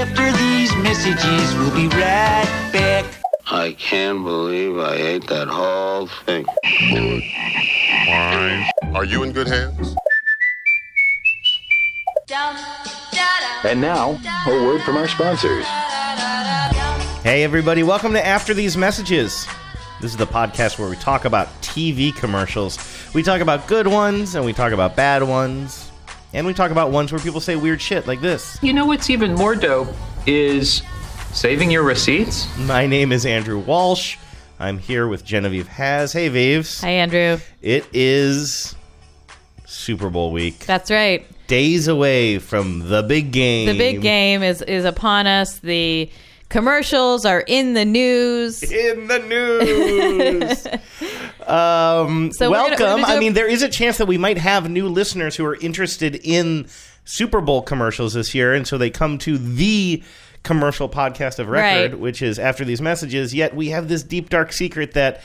After these messages, we'll be right back. I can't believe I ate that whole thing. Are you in good hands? And now, a word from our sponsors. Hey, everybody, welcome to After These Messages. This is the podcast where we talk about TV commercials. We talk about good ones and we talk about bad ones. And we talk about ones where people say weird shit like this. You know what's even more dope is saving your receipts. My name is Andrew Walsh. I'm here with Genevieve Has. Hey, Vives. Hi, Andrew. It is Super Bowl week. That's right. Days away from the big game. The big game is is upon us. The commercials are in the news. in the news. um, So we're gonna- we're welcome. gonna do I mean, there is a chance that we might have new listeners who are interested in Super Bowl commercials this year, and so they come to the commercial podcast of record, Right. which is after these messages. Yet we have this deep dark secret that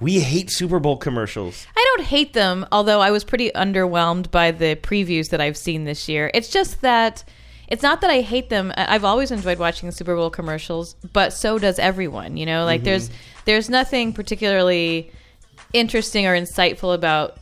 we hate Super Bowl commercials. I don't hate them, although I was pretty underwhelmed by the previews that I've seen this year. It's just that it's not that I hate them. I've always enjoyed watching Super Bowl commercials, but so does everyone. You know, like Mm-hmm. there's there's nothing particularly interesting or insightful about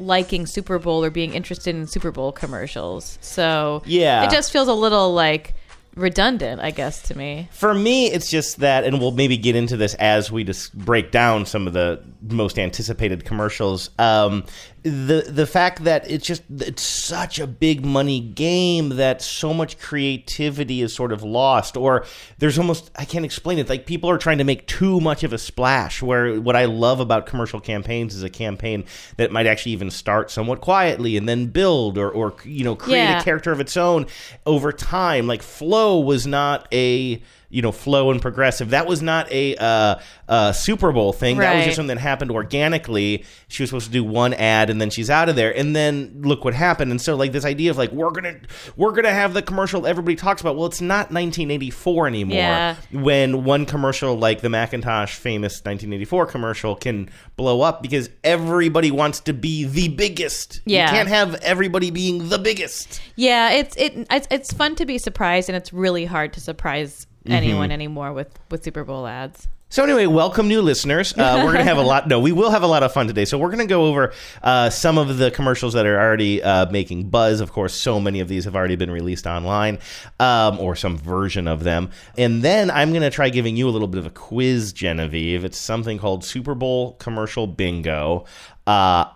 liking Super Bowl or being interested in Super Bowl commercials. So Yeah. it just feels a little like redundant, I guess, to me. For me, it's just that, and we'll maybe get into this as we just break down some of the most anticipated commercials. Um, the the fact that it's just it's such a big money game that so much creativity is sort of lost, or there's almost I can't explain it. Like people are trying to make too much of a splash. Where what I love about commercial campaigns is a campaign that might actually even start somewhat quietly and then build, or or you know create Yeah. a character of its own over time. Like Flow was not a you know Flow and Progressive. That was not a uh, uh, Super Bowl thing. That was Right. just something that happened organically. She was supposed to do one ad and then she's out of there. And then look what happened. And so like this idea of like we're gonna we're gonna have the commercial everybody talks about. Well, it's not 1984 anymore. Yeah. When one commercial like the Macintosh famous 1984 commercial can blow up because everybody wants to be the biggest. Yeah. You can't have everybody being the biggest. Yeah, it's it it's, it's fun to be surprised, and it's really hard to surprise. Anyone anymore with with Super Bowl ads. So anyway, welcome new listeners. Uh, we're gonna have a lot. No, we will have a lot of fun today. So we're gonna go over uh, some of the commercials that are already uh, making buzz. Of course, so many of these have already been released online, um, or some version of them. And then I'm gonna try giving you a little bit of a quiz, Genevieve. It's something called Super Bowl commercial bingo. Uh,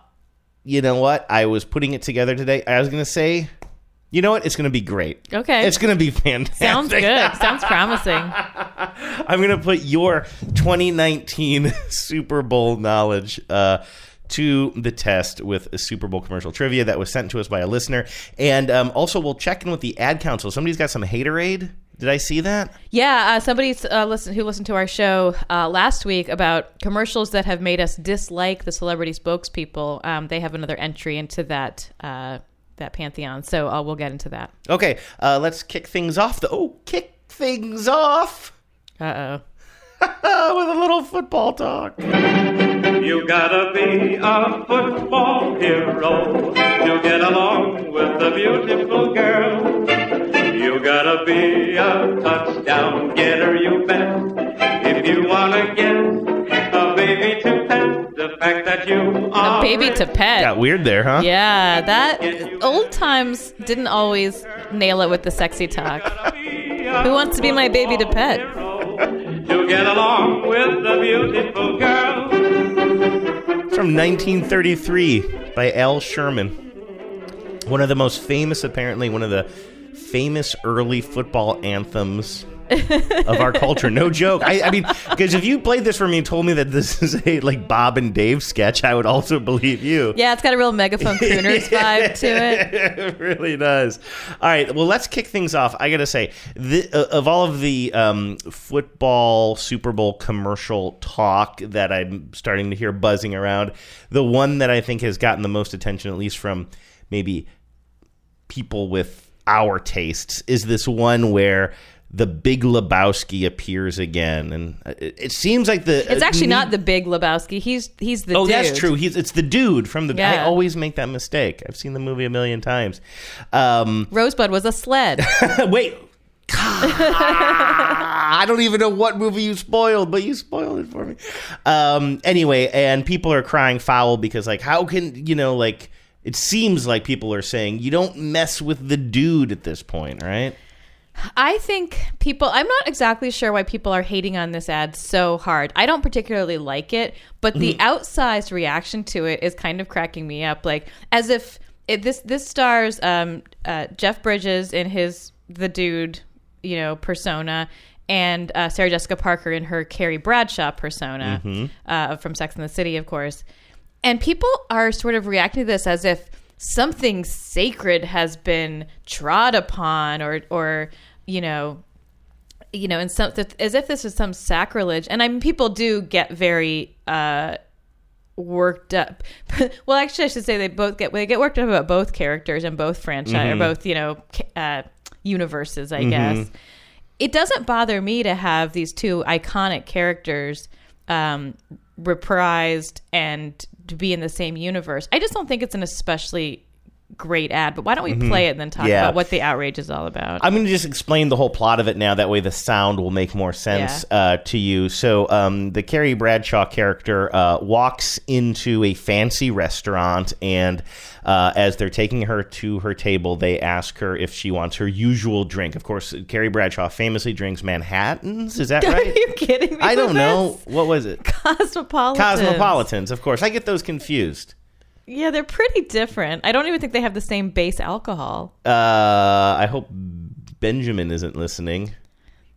you know what? I was putting it together today. I was gonna say. You know what? It's going to be great. Okay. It's going to be fantastic. Sounds good. Sounds promising. I'm going to put your 2019 Super Bowl knowledge uh, to the test with a Super Bowl commercial trivia that was sent to us by a listener. And um, also, we'll check in with the ad council. Somebody's got some haterade. Did I see that? Yeah, uh, somebody uh, listen, who listened to our show uh, last week about commercials that have made us dislike the celebrity spokespeople. Um, they have another entry into that uh, that pantheon. So uh, we'll get into that. Okay, uh, let's kick things off. The, oh, kick things off Uh oh. with a little football talk. You gotta be a football hero to get along with a beautiful girl. You gotta be a touchdown getter, you bet. If you wanna get fact that you A baby to pet. Got weird there, huh? Yeah, that old times didn't always nail it with the sexy talk. Who wants to be my baby to pet? To get along with a beautiful girl. from 1933 by Al Sherman. One of the most famous, apparently, one of the famous early football anthems of our culture. No joke. I, I mean, because if you played this for me and told me that this is a like Bob and Dave sketch, I would also believe you. Yeah, it's got a real megaphone crooners vibe to it. it really does. All right, well, let's kick things off. I gotta say, the, uh, of all of the um, football Super Bowl commercial talk that I'm starting to hear buzzing around, the one that I think has gotten the most attention, at least from maybe people with our tastes, is this one where the Big Lebowski appears again, and it, it seems like the It's actually uh, not the big Lebowski. He's he's the Oh, dude. that's true. He's it's the dude from the. I always make that mistake. I've seen the movie a million times. Um, Rosebud was a sled. wait, I don't even know what movie you spoiled, but you spoiled it for me. Um, anyway, and people are crying foul because, like, how can you know, like, it seems like people are saying you don't mess with the dude at this point, right? I think people, I'm not exactly sure why people are hating on this ad so hard. I don't particularly like it, but the outsized reaction to it is kind of cracking me up. Like, as if it, this, this stars um, uh, Jeff Bridges in his, the dude, you know, persona. And uh, Sarah Jessica Parker in her Carrie Bradshaw persona uh, from Sex and the City, of course. And people are sort of reacting to this as if something sacred has been trod upon or or you know you know, in some as if this is some sacrilege. And I mean, people do get very uh, worked up. well, actually, I should say they both get they get worked up about both characters and both franchise or both you know uh, universes. I guess it doesn't bother me to have these two iconic characters um, reprised and to be in the same universe. I just don't think it's an especially great ad. But why don't we play it and then talk Yeah. about what the outrage is all about? I'm going to just explain the whole plot of it now. That way, the sound will make more sense uh, to you. So, um, the Carrie Bradshaw character uh, walks into a fancy restaurant, and uh, as they're taking her to her table, they ask her if she wants her usual drink. Of course, Carrie Bradshaw famously drinks Manhattans. Is that Are right? you kidding me? I don't know. this? What was it? Cosmopolitan. Cosmopolitans, of course. I get those confused. Yeah, they're pretty different. I don't even think they have the same base alcohol. Uh, I hope Benjamin isn't listening.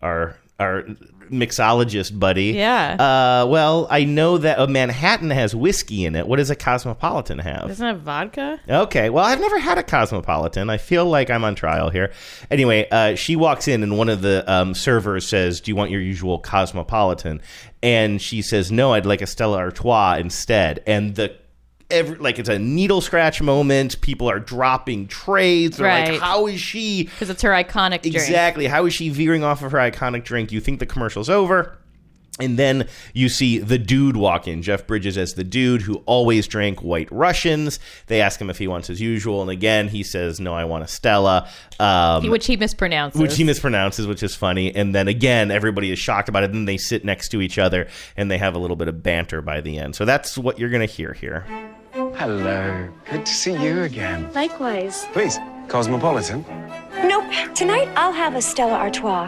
Our our mixologist buddy. Yeah. Uh, well, I know that a Manhattan has whiskey in it. What does a Cosmopolitan have? Doesn't it have vodka? Okay, well, I've never had a Cosmopolitan. I feel like I'm on trial here. Anyway, uh, she walks in, and one of the um, servers says, "Do you want your usual Cosmopolitan?" And she says, "No, I'd like a Stella Artois instead." And the Every, like it's a needle scratch moment. People are dropping trays. They're Right. like, "How is she Because it's her iconic drink. Exactly. How is she veering off of her iconic drink? You think the commercial's over. And then you see the dude walk in, Jeff Bridges as the dude who always drank White Russians. They ask him if he wants his usual, and again he says, "No, I want a Stella," um, Which he mispronounces. which he mispronounces, which is funny. And then again, everybody is shocked about it. Then they sit next to each other and they have a little bit of banter by the end. So that's what you're going to hear here. Hello. Good to see you again. Likewise. Please, Cosmopolitan. Nope. Tonight I'll have a Stella Artois.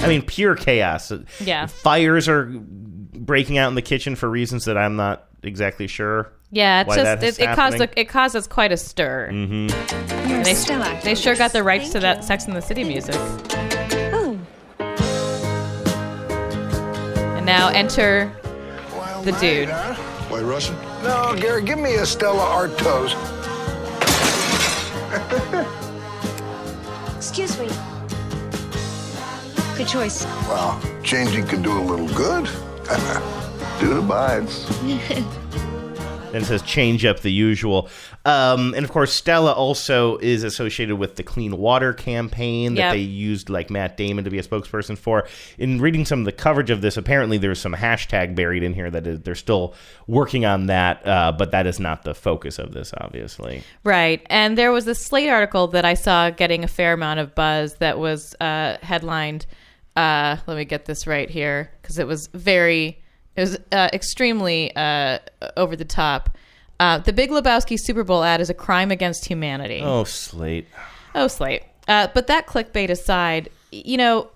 I mean, pure chaos. Yeah. Fires are breaking out in the kitchen for reasons that I'm not exactly sure. Yeah, it's why that just is it, it caused a, it causes quite a stir. Mm-hmm. You're They, Stella. they sure got the rights Thank to that you. Sex in the City music. Now enter the dude. White Russian? No, Gary, give me a Stella Artois. excuse me. Good choice. Well, changing could do a little good. Dude abides. and it says change up the usual. Um, and of course, Stella also is associated with the Clean Water campaign that Yep. they used like Matt Damon to be a spokesperson for. In reading some of the coverage of this, apparently there's some hashtag buried in here that is, they're still working on that, uh, but that is not the focus of this, obviously. Right. And there was a Slate article that I saw getting a fair amount of buzz that was uh, headlined. Uh, let me get this right here because it was very, it was uh, extremely uh, over the top. Uh, the Big Lebowski Super Bowl ad is a crime against humanity. Oh, Slate. Oh, Slate. Uh, but that clickbait aside, you know,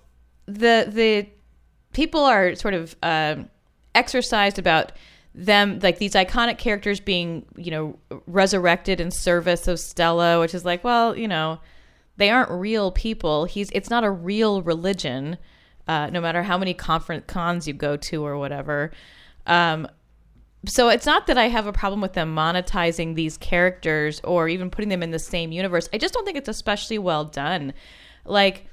the the people are sort of um, exercised about them, like these iconic characters being, you know, resurrected in service of Stella, which is like, well, you know, they aren't real people. He's it's not a real religion, uh, no matter how many conference cons you go to or whatever. Um, so it's not that I have a problem with them monetizing these characters or even putting them in the same universe. I just don't think it's especially well done. Like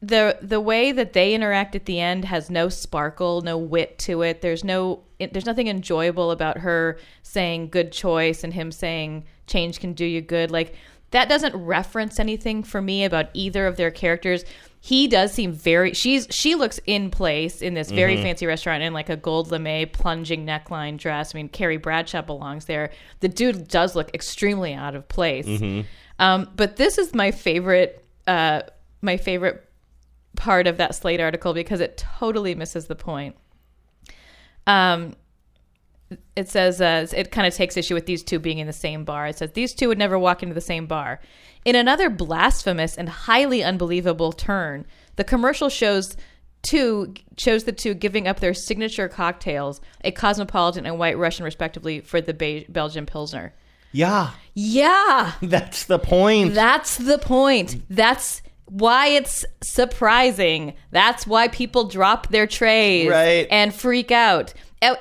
the the way that they interact at the end has no sparkle, no wit to it. There's no it, there's nothing enjoyable about her saying good choice and him saying change can do you good. Like that doesn't reference anything for me about either of their characters. He does seem very she's she looks in place in this very Mhm. fancy restaurant in like a gold lame plunging neckline dress. I mean, Carrie Bradshaw belongs there. The dude does look extremely out of place. Mhm. Um, but this is my favorite uh, my favorite part of that Slate article because it totally misses the point. Um, it says uh, it kind of takes issue with these two being in the same bar. It says these two would never walk into the same bar. In another blasphemous and highly unbelievable turn, the commercial shows two shows the two giving up their signature cocktails, a cosmopolitan and white Russian respectively, for the Be- Belgian Pilsner. Yeah, Yeah, that's the point. that's the point. That's why it's surprising. That's why people drop their trays Right. and freak out.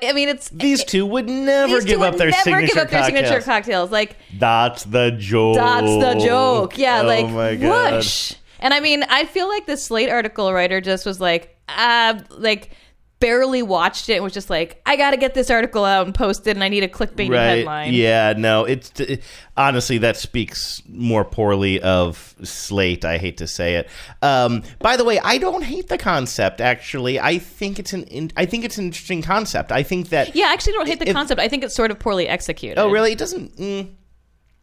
I, mean, it's These two would never give up their never signature give up their cocktails. signature cocktails. Like That's the joke. that's the joke. Yeah, oh like my God. whoosh. And I mean, I feel like the Slate article writer just was like, uh, like barely watched it and was just like, I got to get this article out and post it, and I need a clickbaity headline. Yeah, no, it's it, honestly that speaks more poorly of Slate. I hate to say it. Um, by the way, I don't hate the concept. Actually, I think it's an in, I think it's an interesting concept. I think that. Yeah, I actually don't hate the If- concept. I think it's sort of poorly executed. Oh, really? It doesn't. Mm,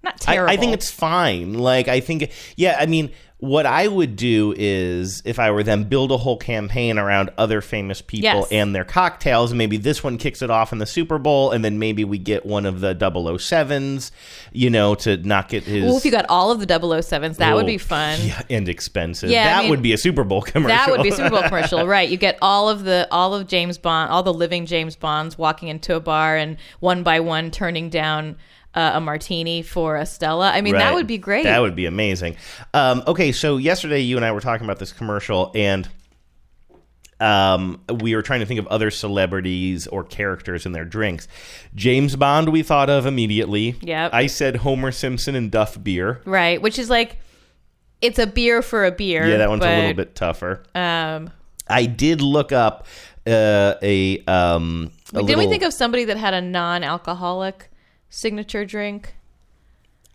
Not I, terrible. I think it's fine. Like I think, yeah. I mean, what I would do is, if I were them, build a whole campaign around other famous people Yes. and their cocktails. And maybe this one kicks it off in the Super Bowl, and then maybe we get one of the 007s, you know, to not get his. Well, if you got all of the 007s, that would be fun. yeah, and expensive. Yeah, I that mean, would be a Super Bowl commercial. That would be a Super Bowl commercial, right? You get all of the all of James Bond, all the living James Bonds walking into a bar and one by one turning down uh, a martini for Estella. I mean, that would be great. That would be amazing. Um, okay, so yesterday you and I were talking about this commercial, and um, we were trying to think of other celebrities or characters in their drinks. James Bond, we thought of immediately. Yep. I said Homer Simpson and Duff beer. right, which is like it's a beer for a beer. Yeah, that one's a little bit tougher. Um, I did look up uh, a. Um, a didn't little, we think of somebody that had a non-alcoholic signature drink?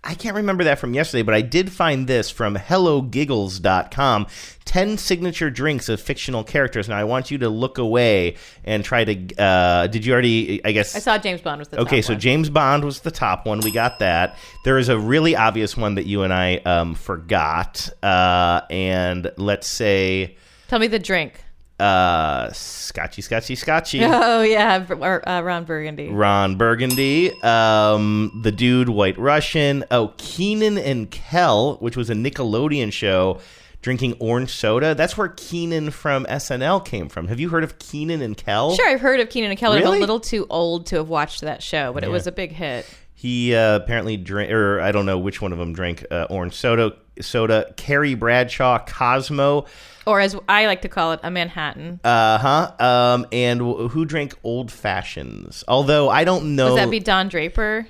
I can't remember that from yesterday, but I did find this from HelloGiggles.com. 10 signature drinks of fictional characters. Now, I want you to look away and try to. Uh, did you already? I guess. I saw James Bond was the Okay, top so one. James Bond was the top one. We got that. There is a really obvious one that you and I um, forgot. Uh, and let's say Tell me the drink. Uh, Scotchy, Scotchy, Scotchy. Oh yeah, uh, Ron Burgundy. Ron Burgundy, um, the dude, White Russian. Oh, Kenan and Kel, which was a Nickelodeon show, drinking orange soda. That's where Kenan from SNL came from. Have you heard of Kenan and Kel? Sure, I've heard of Kenan and Kel. I'm a little too old to have watched that show, but it was a big hit. He uh, apparently drank, or I don't know which one of them drank uh, orange soda. Soda. Carrie Bradshaw, Cosmo. Or as I like to call it, a Manhattan. Uh huh. Um, and wh- who drank old fashions? Although I don't know. Would that be Don Draper?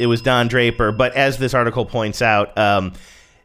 it was Don Draper, but as this article points out, um,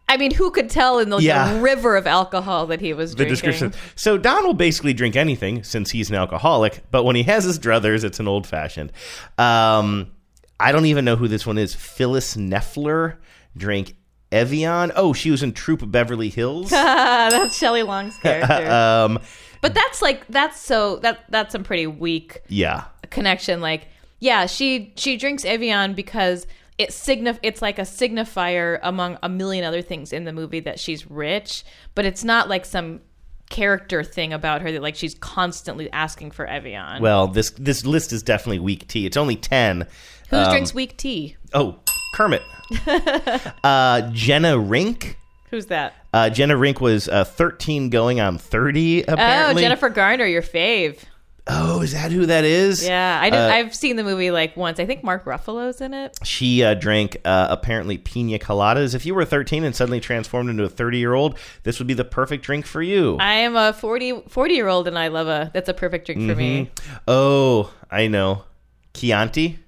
I mean, who could tell in the, Yeah. the river of alcohol that he was the drinking? description. So Don will basically drink anything since he's an alcoholic, but when he has his druthers, it's an old fashioned. Um, I don't even know who this one is. Phyllis Nefler drank Evian. Oh, she was in Troop Beverly Hills. that's Shelley Long's character. um, but that's like that's so that that's some pretty weak yeah. connection. Like, yeah, she she drinks Evian because it signif it's like a signifier among a million other things in the movie that she's rich, but it's not like some character thing about her that like she's constantly asking for Evian. Well, this this list is definitely weak tea. It's only ten. Who Um, drinks weak tea? Oh, Kermit. uh, Jenna Rink. Who's that? Uh, Jenna Rink was uh, 13 going on 30, apparently. Oh, Jennifer Garner, your fave. Oh, is that who that is? Yeah, I did, Uh, I've seen the movie like once. I think Mark Ruffalo's in it. She uh, drank uh, apparently pina coladas. If you were 13 and suddenly transformed into a 30 year old, this would be the perfect drink for you. I am a 40, 40 year old and I love a that's a perfect drink for me. Mhm. Oh, I know. Chianti?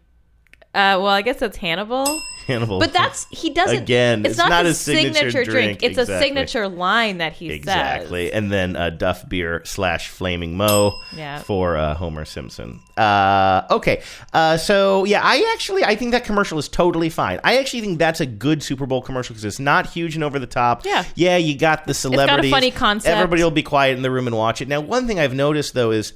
Uh, well, I guess that's Hannibal. Hannibal. But that's he doesn't. Again, it's, it's not, not his a signature drink. It's a signature line that he says. Exactly. And then uh, Duff Beer slash Flaming Moe Yeah. for uh, Homer Simpson. Uh, okay. Uh, so, yeah, I actually, I think that commercial is totally fine. I actually think that's a good Super Bowl commercial because it's not huge and over the top. Yeah. Yeah, you got the celebrities. funny concept. Everybody will be quiet in the room and watch it. Now, one thing I've noticed, though, is,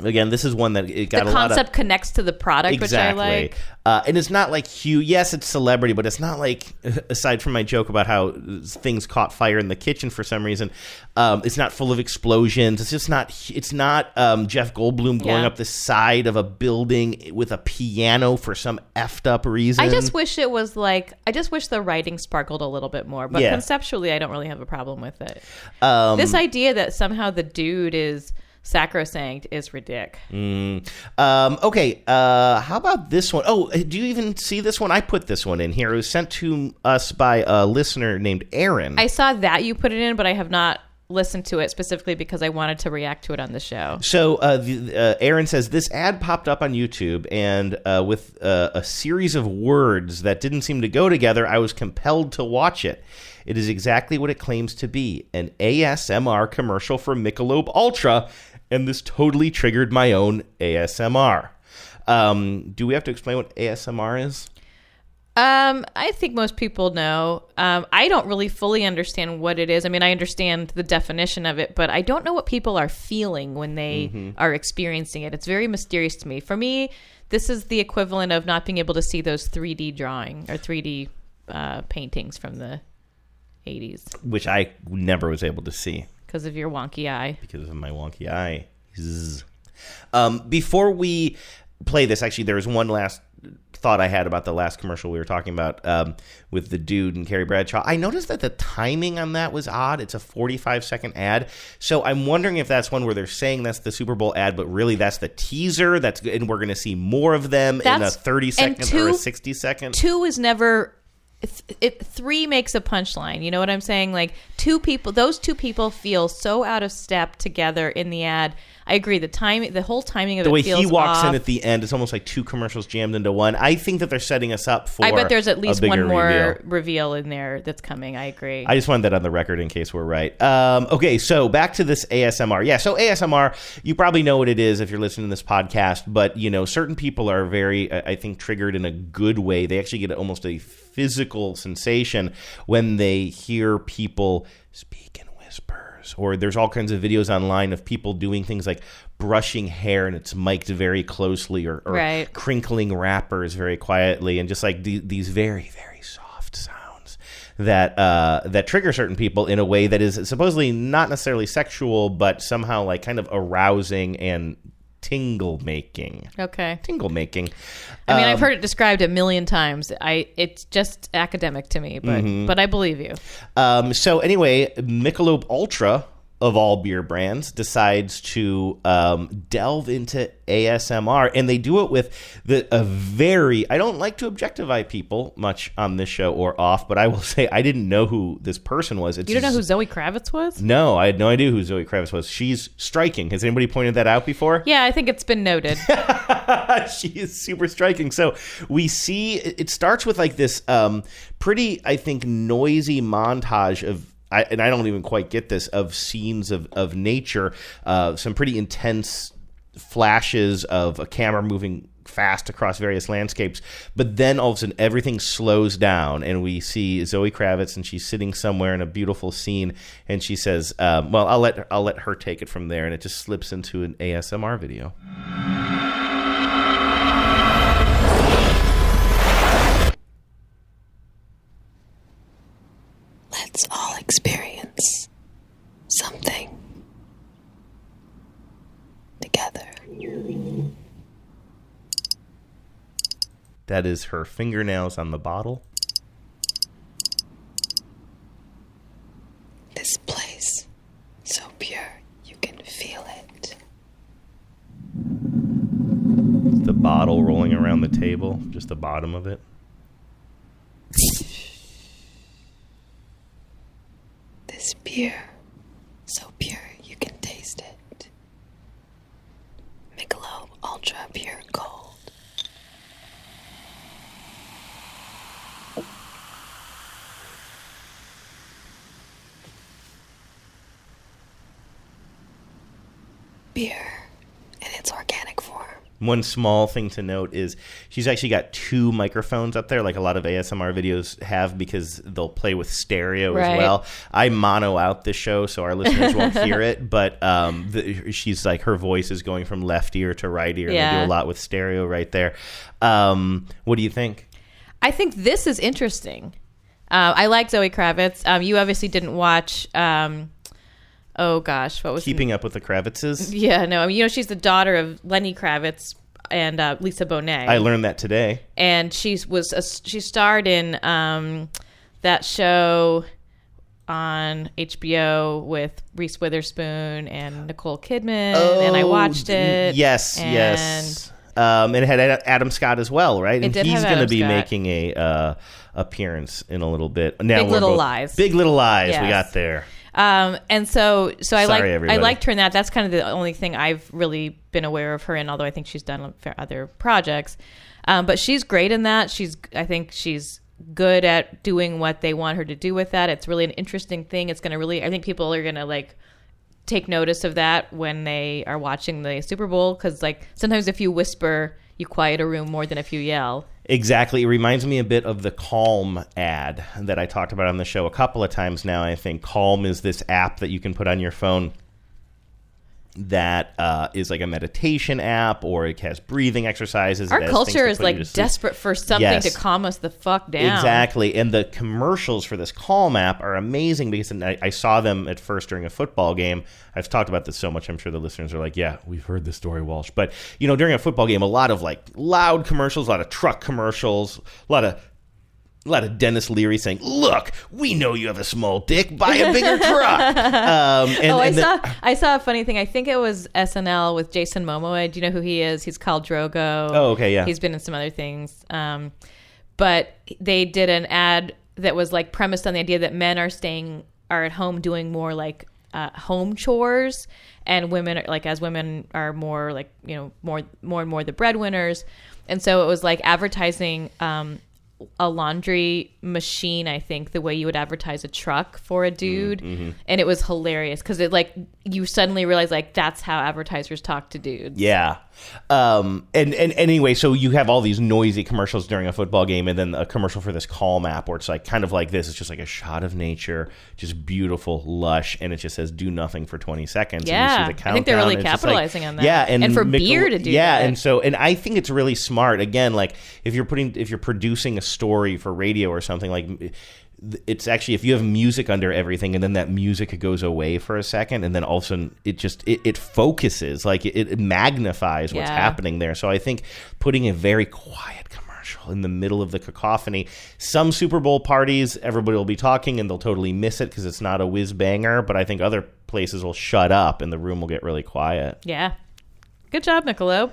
again, this is one that it got The a lot of concept connects to the product, exactly. which I like. Uh, and it's not like huge. Yes, it's celebrity, but it's not like aside from my joke about how things caught fire in the kitchen for some reason. Um, it's not full of explosions. It's just not. It's not um, Jeff Goldblum going Yeah. up the side of a building with a piano for some effed up reason. I just wish it was like I just wish the writing sparkled a little bit more. But Yeah. conceptually, I don't really have a problem with it. Um, this idea that somehow the dude is sacrosanct is ridiculous. Mm. Um, okay, uh, how about this one? Oh, do you even see this one? I put this one in here. It was sent to us by a listener named Aaron. I saw that you put it in, but I have not listened to it specifically because I wanted to react to it on the show. So uh, the, uh, Aaron says this ad popped up on YouTube, and uh, with uh, a series of words that didn't seem to go together, I was compelled to watch it. It is exactly what it claims to be: an ASMR commercial for Michelob Ultra, and this totally triggered my own ASMR. Um, do we have to explain what ASMR is? Um, I think most people know. Um, I don't really fully understand what it is. I mean, I understand the definition of it, but I don't know what people are feeling when they Mm-hmm. are experiencing it. It's very mysterious to me. For me, this is the equivalent of not being able to see those 3D drawing or 3D uh, paintings from the 80s Which I never was able to see. Because of your wonky eye. because of my wonky eye. Zzz. Um, before we play this, actually, there was one last thought I had about the last commercial we were talking about um, with the dude and Carrie Bradshaw. I noticed that the timing on that was odd. It's a 45 second ad. So I'm wondering if that's one where they're saying that's the Super Bowl ad, but really that's the teaser. That's and we're going to see more of them in a That's- 30 and or a 60 second. Two is never. It, it three makes a punchline. You know what I'm saying? Like two people, those two people feel so out of step together in the ad. I agree. The timing, the whole timing of the it way he walks in at the end, it's almost like two commercials jammed into one. I think that they're setting us up for. I bet there's at least one more reveal. reveal. in there that's coming. I agree. I just wanted that on the record in case we're right. Um, okay, so back to this ASMR. Yeah, so ASMR, you probably know what it is if you're listening to this podcast, but you know, certain people are very, I think, triggered in a good way. They actually get almost a physical sensation when they hear people speak in whispers. Or there's all kinds of videos online of people doing things like brushing hair and it's mic'd very closely, or, or Right. crinkling wrappers very quietly, and just like the, these very, very soft sounds that uh, that trigger certain people in a way that is supposedly not necessarily sexual, but somehow like kind of arousing and tingle making. okay. Tingle making. I mean, I've Um, heard it described a million times. I it's just academic to me, but Mhm. but I believe you. Um, so anyway, Michelob Ultra of all beer brands decides to um, delve into ASMR, and they do it with the a very. I don't like to objectify people much on this show or off, but I will say I didn't know who this person was. It's You don't know who Zoe Kravitz was? No, I had no idea who Zoe Kravitz was. She's striking. Has anybody pointed that out before? Yeah, I think it's been noted. she is super striking. So we see it it starts with like this um, pretty, I think, noisy montage of. I, and I don't even quite get this of scenes of, of nature, uh, some pretty intense flashes of a camera moving fast across various landscapes. But then all of a sudden, everything slows down, and we see Zoe Kravitz, and she's sitting somewhere in a beautiful scene, and she says, um, "Well, I'll let I'll let her take it from there," and it just slips into an ASMR video. Let's all experience something together. That is her fingernails on the bottle. This place, so pure, you can feel it. The bottle rolling around the table, just the bottom of it. This beer, so pure, you can taste it. Michelob Ultra Pure Gold. beer in its organic form. One small thing to note is she's actually got two microphones up there, like a lot of ASMR videos have, because they'll play with stereo Right. as well. I mono out the show, so our listeners won't hear it. But um, the, she's like her voice is going from left ear to right ear. And they do a lot with stereo right there. Um, what do you think? I think this is interesting. Uh, I like Zoe Kravitz. Um, you obviously didn't watch. Um, oh gosh, what was Keeping up with the Kravitzes. Yeah, no. I mean, you know, she's the daughter of Lenny Kravitz and uh, Lisa Bonet. I learned that today. and she was a, she starred in um, that show on HBO with Reese Witherspoon and Nicole Kidman, oh, and I watched it. Oh, Yes, and yes. Um, and it had Adam Scott as well, right? And he's going to be Scott. making a uh, appearance in a little bit. Now Big Little both- Lies. Big Little Lies. We got there. Um, and so, so I like I liked her in that. That's kind of the only thing I've really been aware of her in. Although I think she's done other projects, um, but she's great in that. She's I think she's good at doing what they want her to do with that. It's really an interesting thing. It's going to really I think people are going to like take notice of that when they are watching the Super Bowl because like sometimes if you whisper, you quiet a room more than if you yell. Exactly. It reminds me a bit of the Calm ad that I talked about on the show a couple of times now. I think Calm is this app that you can put on your phone that uh, is like a meditation app or it has breathing exercises. Our it has things culture is like desperate for something Yes. to calm us the fuck down. Exactly. And the commercials for this Calm app are amazing because I, I saw them at first during a football game. I've talked about this so much, I'm sure the listeners are like, yeah, we've heard this story, Walsh. But, you know, during a football game, a lot of like loud commercials, a lot of truck commercials, a lot of. A lot of Denis Leary saying, "Look, we know you have a small dick. Buy a bigger truck." Um, and, oh, I the- saw I saw a funny thing. I think it was SNL with Jason Momoa. Do you know who he is? He's called Drogo. Oh, okay, yeah. He's been in some other things. Um, but they did an ad that was like premised on the idea that men are staying are at home doing more like uh, home chores, and women are like as women are more like you know more more and more the breadwinners, and so it was like advertising. Um, a laundry machine, I think, the way you would advertise a truck for a dude, mhm. and it was hilarious because it like you suddenly realize like that's how advertisers talk to dudes. Yeah. Um, and, and anyway, so you have all these noisy commercials during a football game, and then a commercial for this Calm app where it's like kind of like this. It's just like a shot of nature, just beautiful, lush, and it just says do nothing for 20 seconds. and you Yeah. see the I think they're really countdown, and it's just like- capitalizing on that. Yeah. And, And for beer to do Yeah. that. And so, and I think it's really smart. Again, like if you're putting, if you're producing a story for radio or something, like it's actually if you have music under everything and then that music goes away for a second and then all of a sudden it just it, it focuses like it, it magnifies what's Yeah. happening there so i think putting a very quiet commercial in the middle of the cacophony some super bowl parties everybody will be talking and they'll totally miss it because it's not a whiz banger but i think other places will shut up and the room will get really quiet Yeah. Good job, Michelob.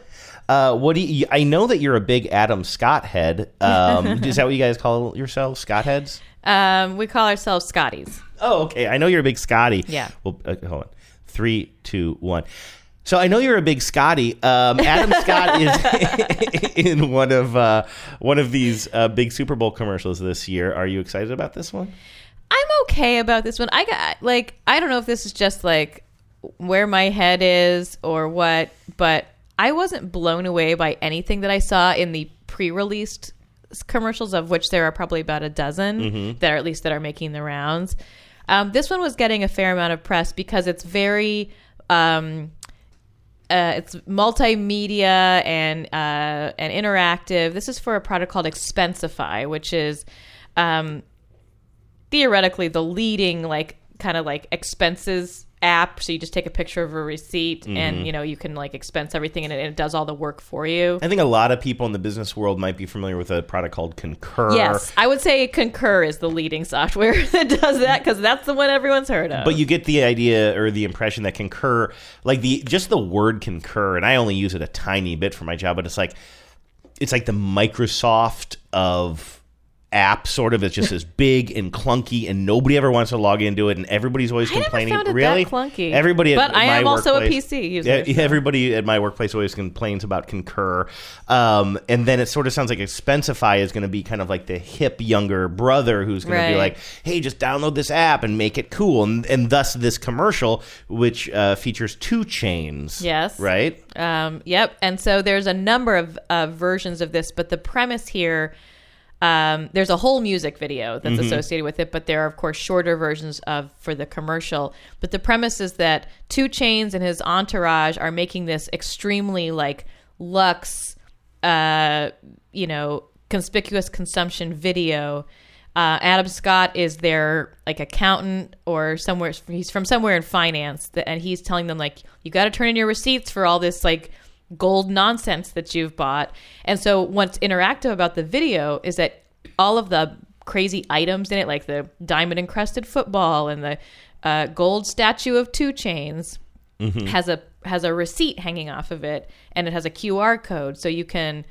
uh, what do you, I know that you're a big Adam Scott head. Um, is that what you guys call yourselves, Scott heads? Um, we call ourselves Scotties. Oh, okay. I know you're a big Scotty. Yeah. Well, uh, hold on. Three, two, one. So I know you're a big Scotty. Um, Adam Scott is in one of uh, one of these uh, big Super Bowl commercials this year. Are you excited about this one? I'm okay about this one. I got like I don't know if this is just like where my head is or what, but I wasn't blown away by anything that I saw in the pre-released commercials, of which there are probably about a dozen Mhm. that are at least that are making the rounds. Um, this one was getting a fair amount of press because it's very. Um, uh, it's multimedia and uh, and interactive. This is for a product called Expensify, which is um, theoretically the leading like kind of like expenses app. So you just take a picture of a receipt Mhm. and you know you can like expense everything and it, it does all the work for you. I think a lot of people in the business world might be familiar with a product called Concur. Yes, I would say Concur is the leading software that does that because that's the one everyone's heard of. But you get the idea or the impression that concur, like the just the word concur, and I only use it a tiny bit for my job, but it's like it's like the Microsoft of app sort of it's just as big and clunky and nobody ever wants to log into it and everybody's always I never complaining. found it that really? clunky. everybody at But I my am also a PC user, Yeah, everybody at my workplace always complains about concur. Um, and then it sort of sounds like expensify is going to be kind of like the hip younger brother who's going to be like hey just download this app and make it cool. And, and thus this commercial which uh, features 2 Chainz Yes. right? Um, yep. And so there's a number of uh, versions of this, but the premise here, um, there's a whole music video that's Mhm. associated with it, but there are of course shorter versions of for the commercial. But the premise is that 2 Chainz and his entourage are making this extremely like luxe, uh, you know, conspicuous consumption video. Uh, Adam Scott is their like accountant or somewhere. He's from somewhere in finance, that, and he's telling them like, you got to turn in your receipts for all this like gold nonsense that you've bought. And so what's interactive about the video is that all of the crazy items in it, like the diamond encrusted football and the uh, gold statue of 2 Chainz, Mhm. has a has a receipt hanging off of it, and it has a QR code, so you can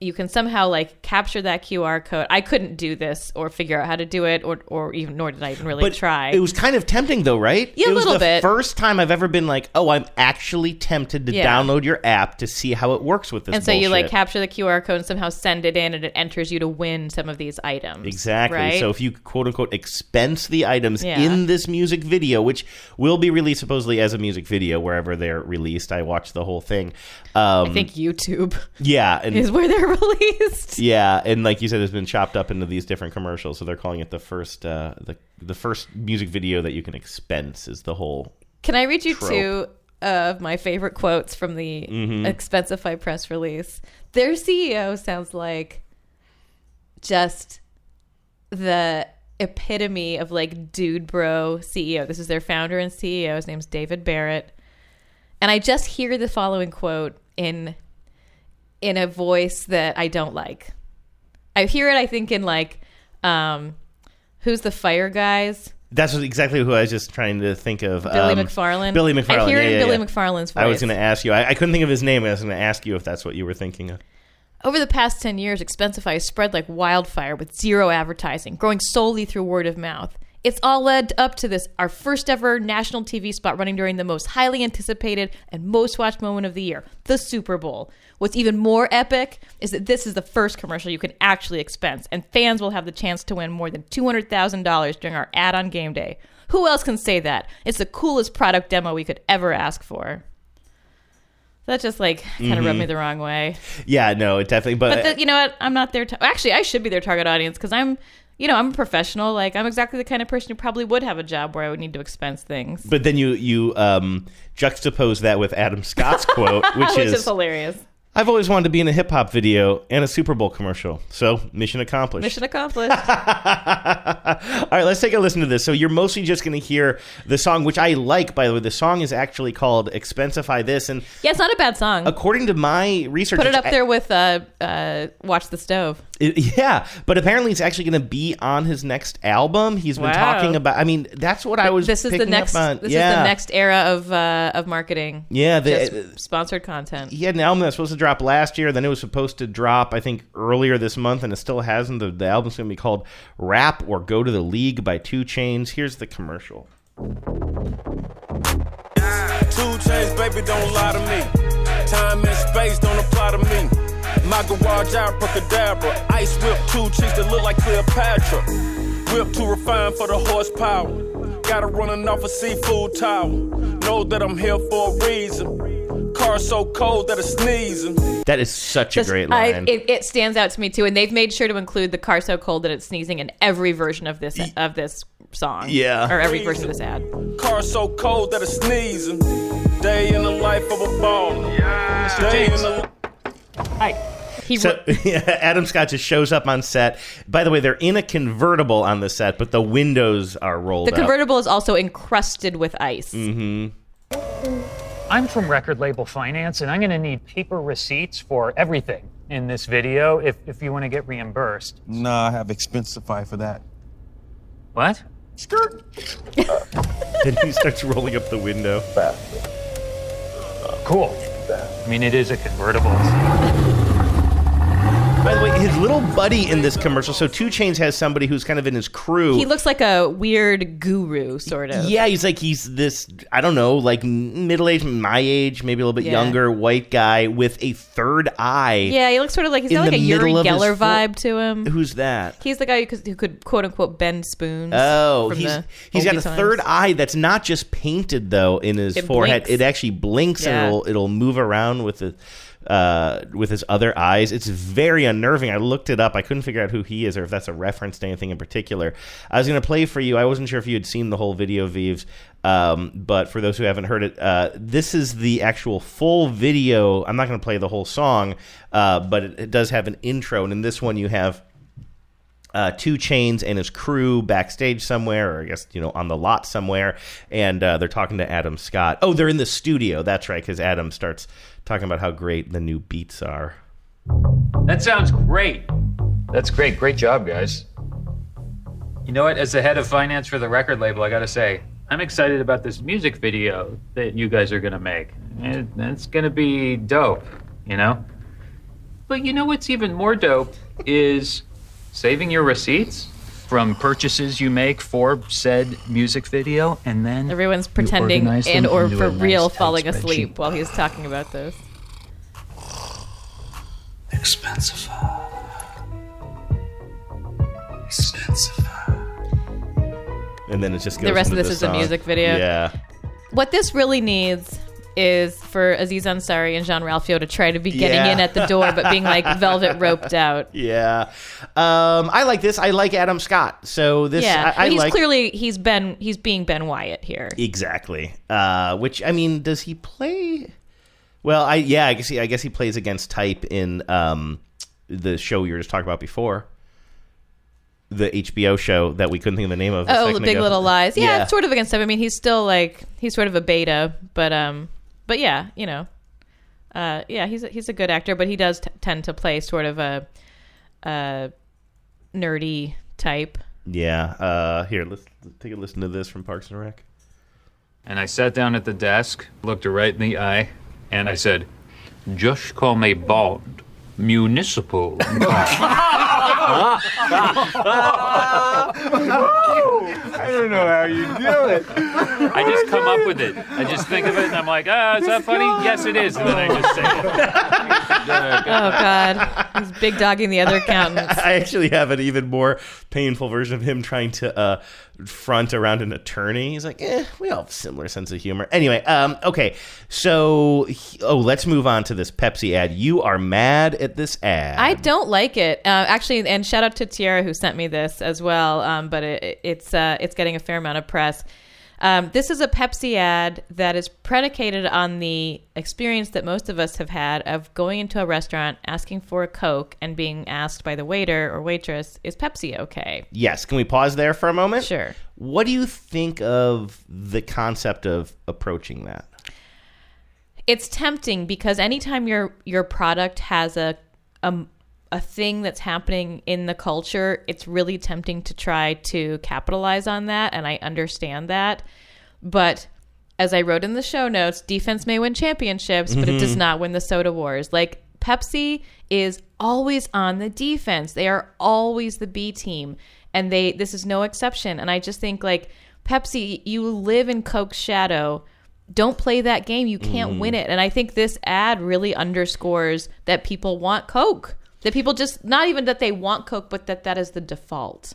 you can somehow like capture that QR code. I couldn't do this or figure out how to do it, or or even nor did I even really but try. it was kind of tempting though right Yeah, a it was little the bit. first time i've ever been like oh i'm actually tempted to Yeah. download your app to see how it works with this and so you like capture the QR code and somehow send it in, and it enters you to win some of these items. Exactly. Right? So if you quote unquote expense the items Yeah. in this music video, which will be released supposedly as a music video wherever they're released, I watched the whole thing. Um, I think YouTube yeah, and is where they're released. yeah, and like you said, it's been chopped up into these different commercials. So they're calling it the first uh, the the first music video that you can expense is the whole. Can I read you trope. two of my favorite quotes from the Mhm. Expensify press release? Their CEO sounds like just the epitome of like dude bro CEO. This is their founder and CEO. His name's David Barrett. And I just hear the following quote in in a voice that I don't like. I hear it I think in like um who's the fire guys? That's exactly who I was just trying to think of. Billy Um, McFarland? Billy McFarland. I hear yeah, it in yeah, Billy yeah. McFarland's I was going to ask you. I, I couldn't think of his name. I was going to ask you if that's what you were thinking of. Over the past 10 years, Expensify has spread like wildfire with zero advertising, growing solely through word of mouth. It's all led up to this, our first ever national TV spot running during the most highly anticipated and most watched moment of the year, the Super Bowl. What's even more epic is that this is the first commercial you can actually expense, and fans will have the chance to win more than $200,000 during our ad on game day. Who else can say that? It's the coolest product demo we could ever ask for. That just like kind of rubbed Mhm. me the wrong way. Yeah, no, it definitely. But, But the, you know what? I'm not their. Ta- Actually, I should be their target audience because I'm, you know, I'm a professional. Like I'm exactly the kind of person who probably would have a job where I would need to expense things. But then you you um, juxtapose that with Adam Scott's quote, which, Which is, is hilarious. "I've always wanted to be in a hip hop video and a Super Bowl commercial, so mission accomplished." Mission accomplished. All right, let's take a listen to this. So you're mostly just going to hear the song, which I like, by the way. The song is actually called "Expensify This," and yeah, it's not a bad song. according to my research, Put it up there with uh, uh, "Watch the Stove." It- yeah, but apparently it's actually going to be on his next album. He's been Wow. talking about. I mean, that's what I was. This is the next. On. This yeah. is the next era of uh, of marketing. Yeah, the- sponsored content. He had an album that was supposed to drop last year. Then it was supposed to drop, I think, earlier this month, and it still hasn't. The, the album's going to be called "Rap" or "Go to the League" by 2 Chainz. Here's the commercial. Two chains, baby, don't lie to me. Time and space don't apply to me. My garage abracadabra. Ice whip, two chicks that look like Cleopatra. Whip too refined for the horsepower. Got it running off a seafood tower. Know that I'm here for a reason. Car so cold that it's sneezing. That is such a Just- great I, line. it, it stands out to me too, and they've made sure to include the car so cold that it's sneezing in every version of this of this song. Yeah. or every version of this ad. Car so cold that it's sneezing. Day in the life of a baller. Day in the He so yeah, Adam Scott just shows up on set. By the way, they're in a convertible on the set, but the windows are rolled The up. convertible is also encrusted with ice. Mm-hmm. I'm from Record Label Finance, and I'm going to need paper receipts for everything in this video if, if you want to get reimbursed. Nah, I have Expensify for that. What? Skirt. then he starts rolling up the window. Cool. I mean, it is a convertible. By the way, his little buddy in this commercial. So 2 Chainz has somebody who's kind of in his crew. He looks like a weird guru, sort of. Yeah, he's like he's this I don't know, like middle aged, my age, maybe a little bit Yeah. younger, white guy with a third eye. Yeah, he looks sort of like he's got like a of Geller fo- vibe to him. Who's that? He's the guy who could, who could quote unquote bend spoons. Oh, he's he's got a times. third eye that's not just painted though in his It forehead. blinks. It actually blinks Yeah. and it'll it'll move around with the uh, with his other eyes. It's very unnerving. I looked it up. I couldn't figure out who he is or if that's a reference to anything in particular. I was going to play for you. I wasn't sure if you had seen the whole video, Vives. Um, but for those who haven't heard it, uh, this is the actual full video. I'm not going to play the whole song, uh, but it, it does have an intro. And in this one, you have uh, 2 Chainz and his crew backstage somewhere, or I guess you know on the lot somewhere, and uh, they're talking to Adam Scott. Oh, they're in the studio. That's right, because Adam starts talking about how great the new beats are. That sounds great. That's great. Great job, guys. You know what? As the head of finance for the record label, I gotta say, I'm excited about this music video that you guys are gonna make. Eh, it, it's gonna be dope, you know? But you know what's even more dope is saving your receipts from purchases you make for said music video and then Everyone's pretending and or for a nice real tight falling spreadsheet. asleep while he's talking about this. Expensive. Expensive. And then it just goes The rest into of this is a music video. Yeah. What this really needs is for Aziz Ansari and Jean Ralphio to try to be getting Yeah. in at the door, but being like velvet roped out. Yeah, um, I like this. I like Adam Scott. So this, yeah, I, I he's like clearly he's Ben. He's being Ben Wyatt here. exactly. Uh, which I mean, does he play? Well, I yeah, I guess he, I guess he plays against type in um, the show we were just talking about before, the HBO show that we couldn't think of the name of. Oh, Big ago. Little Lies. Yeah, Yeah. it's sort of against him. I mean, he's still like he's sort of a beta, but um, but yeah, you know, uh, yeah, he's a, he's a good actor, but he does t- tend to play sort of a, a nerdy type. Yeah. Uh, here, let's, let's take a listen to this from Parks and Rec. And I sat down at the desk, looked her right in the eye, and I said, Just call me Bond. Municipal. I don't know how you do it. I just come up with it. I just think of it and I'm like, ah, is that funny? Yes, it is. And then I just say it. Oh God, he's big dogging the other accountants. I actually have an even more painful version of him trying to uh, front around an attorney. He's like, eh, we all have a similar sense of humor. Anyway, um, okay, so oh, let's move on to this Pepsi ad. You are mad at this ad. I don't like it. Uh, actually, and shout out to Tiara who sent me this as well. Um, but it, it's uh, it's getting a fair amount of press. Um, this is a Pepsi ad that is predicated on the experience that most of us have had of going into a restaurant, asking for a Coke, and being asked by the waiter or waitress, "Is Pepsi okay?" Yes, can we pause there for a moment? Sure. What do you think of the concept of approaching that? It's tempting because anytime your your product has a a, a thing that's happening in the culture, it's really tempting to try to capitalize on that, and I understand that. But as I wrote in the show notes, defense may win championships, but it does Mhm. not win the soda wars. Like Pepsi is always on the defense. They are always the B team, and they this is no exception. And I just think like Pepsi, you live in Coke's shadow. Don't play that game. You can't Mm. win it. And I think this ad really underscores that people want Coke. That people just not even that they want Coke, but that that is the default.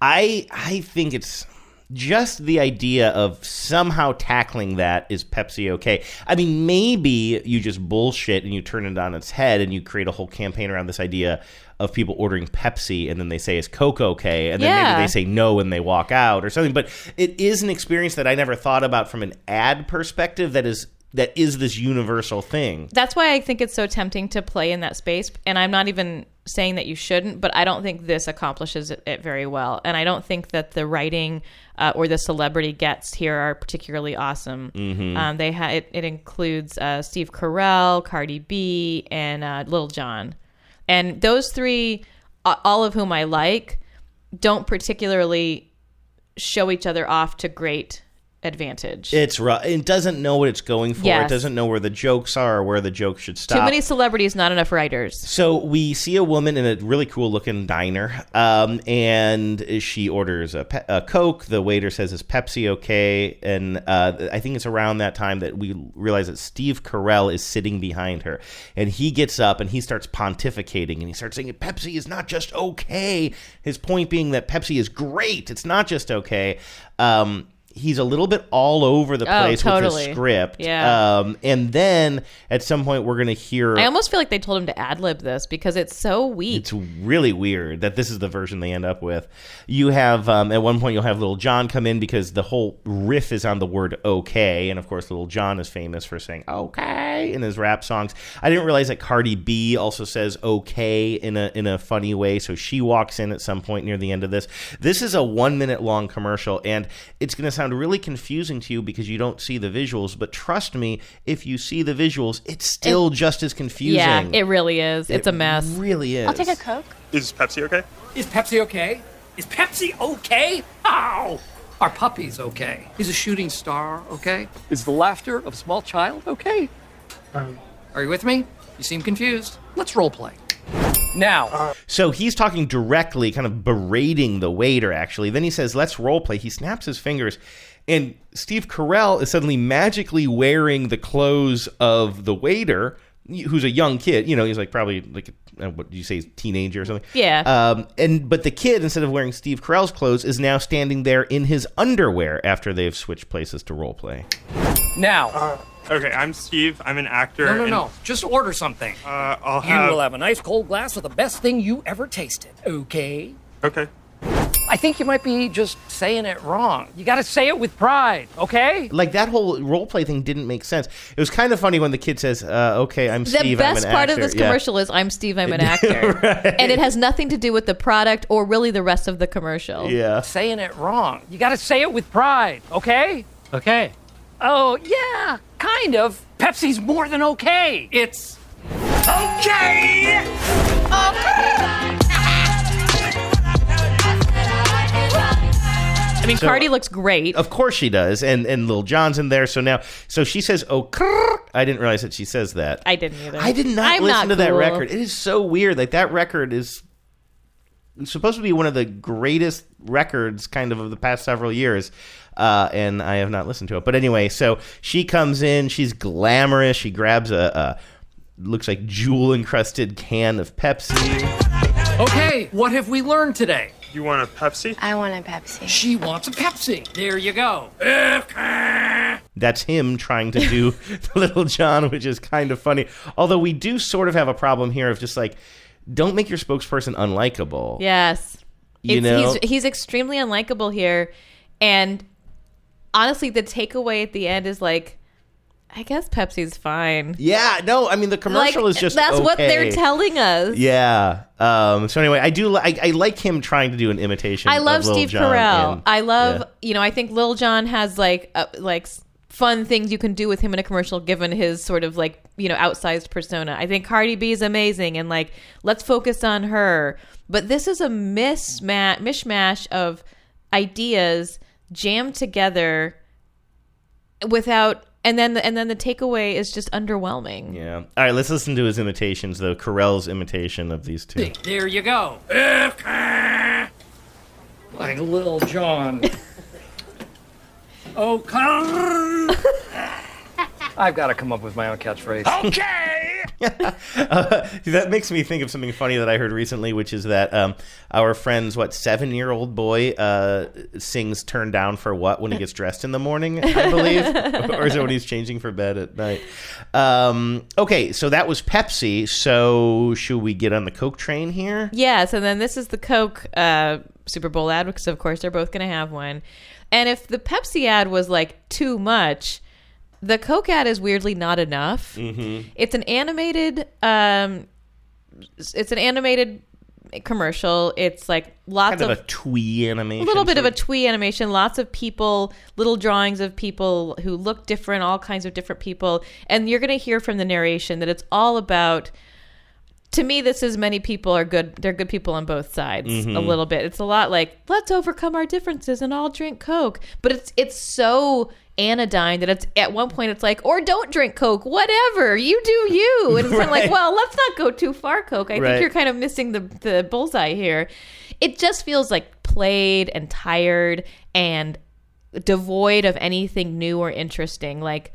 I I think it's just the idea of somehow tackling that is Pepsi okay. I mean, maybe you just bullshit and you turn it on its head and you create a whole campaign around this idea of people ordering Pepsi and then they say is Coke okay and then Yeah. maybe they say no when they walk out or something. But it is an experience that I never thought about from an ad perspective. That is that is this universal thing. That's why I think it's so tempting to play in that space. And I'm not even saying that you shouldn't, but I don't think this accomplishes it, it very well. And I don't think that the writing uh, or the celebrity gets here are particularly awesome. Mhm. Um, they ha- it, it includes uh, Steve Carell, Cardi B, and uh, Lil Jon. And those three, all of whom I like, don't particularly show each other off to great advantage. It's rough. It doesn't know what it's going for. It doesn't know where the jokes are or where the jokes should stop. Too many celebrities, not enough writers. So we see a woman in a really cool looking diner, um, and she orders a, pe- a Coke. The waiter says, "Is Pepsi okay?" And uh, I think it's around that time that we realize that Steve Carell is sitting behind her, and he gets up and he starts pontificating, and he starts saying, "Pepsi is not just okay." His point being that Pepsi is great. It's not just okay. Um, He's a little bit all over the Oh, place with totally. his script. Yeah. Um, and then at some point, we're going to hear. I almost feel like they told him to ad lib this because it's so weak. It's really weird that this is the version they end up with. You have um, at one point you'll have Lil Jon come in because the whole riff is on the word "okay," and of course Lil Jon is famous for saying "okay" in his rap songs. I didn't realize that Cardi B also says "okay" in a in a funny way, so she walks in at some point near the end of this. This is a one minute long commercial, and it's going to sound really confusing to you because you don't see the visuals. But trust me, if you see the visuals, it's still just as confusing. yeah, it really is. It's It a mess. Really is. I'll take a Coke. Is Pepsi okay? Is Pepsi okay? Is Pepsi okay? Ow! Are puppies okay? Is a shooting star okay? Is the laughter of a small child okay? Um, Are you with me? You seem confused. Let's role play. Now, So he's talking directly, kind of berating the waiter, actually. Then he says, let's role play. He snaps his fingers, and Steve Carell is suddenly magically wearing the clothes of the waiter, who's a young kid. You know, he's like probably like, uh, what do you say, teenager or something? Yeah. Um, and But the kid, instead of wearing Steve Carell's clothes, is now standing there in his underwear after they've switched places to role play. now. Okay, I'm Steve. I'm an actor. no, no, and- no. Just order something. Uh, I'll have. You have. will have a nice cold glass of the best thing you ever tasted. Okay? Okay. I think you might be just saying it wrong. You gotta say it with pride, okay? Like that whole role play thing didn't make sense. It was kind of funny when the kid says, uh, "Okay, I'm The Steve." best I'm an part of this Yeah. commercial is I'm Steve, I'm an actor. And it has nothing to do with the product or really the rest of the commercial. Yeah. Saying it wrong. You gotta say it with pride, okay? Okay. Oh, yeah, kind of. Pepsi's more than okay. It's okay. Okay. I mean, So- Cardi looks great. Of course she does, and and Lil Jon's in there. So now, so she says, "Oh, krrr." I didn't realize that she says that. I didn't either. I did not I'm listen to that cool. record. It is so weird. Like that record is supposed to be one of the greatest records, kind of of the past several years. Uh, and I have not listened to it. But anyway, so she comes in. She's glamorous. She grabs a, a looks like jewel encrusted can of Pepsi. Okay, what have we learned today? You want a Pepsi? I want a Pepsi. She wants a Pepsi. There you go. That's him trying to do Lil Jon, which is kind of funny. Although we do sort of have a problem here of just like, don't make your spokesperson unlikable. Yes. You It's- know? he's, he's extremely unlikable here. And honestly, the takeaway at the end is like, I guess Pepsi's fine. Yeah, no, I mean the commercial Like, is just that's what they're telling us. Yeah. Um, so anyway, I do. Li- I, I like him trying to do an imitation. I love Steve Carell. I love, yeah. you know, I think Lil Jon has like uh, like fun things you can do with him in a commercial given his sort of like, you know, outsized persona. I think Cardi B is amazing and like let's focus on her. But this is a mismatch mishmash of ideas jammed together without and then and then the takeaway is just underwhelming. Yeah. All right, let's listen to his imitations, though. Carell's imitation of these two. There you go. Like Lil Jon. oh, come. I've got to come up with my own catchphrase. Okay. uh, that makes me think of something funny that I heard recently, which is that um, our friend's what seven year old boy uh, sings "Turn Down for What" when he gets dressed in the morning, I believe, or is it when he's changing for bed at night? Um, okay, so that was Pepsi. So should we get on the Coke train here? Yeah. So then this is the Coke uh, Super Bowl ad because of course they're both going to have one. And if the Pepsi ad was like too much, the Coke ad is weirdly not enough. Mm-hmm. It's an animated. Um, it's an animated commercial. It's like lots Kind of of a twee animation. a little bit of a twee animation lots of people little drawings of people who look different all kinds of different people and you're going to hear from the narration that it's all about to me, this is many people are good. They're good people on both sides. Mhm. A little bit. It's a lot like let's overcome our differences and all drink Coke. But it's it's so anodyne that it's at one point it's like or don't drink Coke. Whatever you do, you. And it's kind of like well, let's not go too far, Coke. I Right. think you're kind of missing the the bullseye here. It just feels like played and tired and devoid of anything new or interesting. Like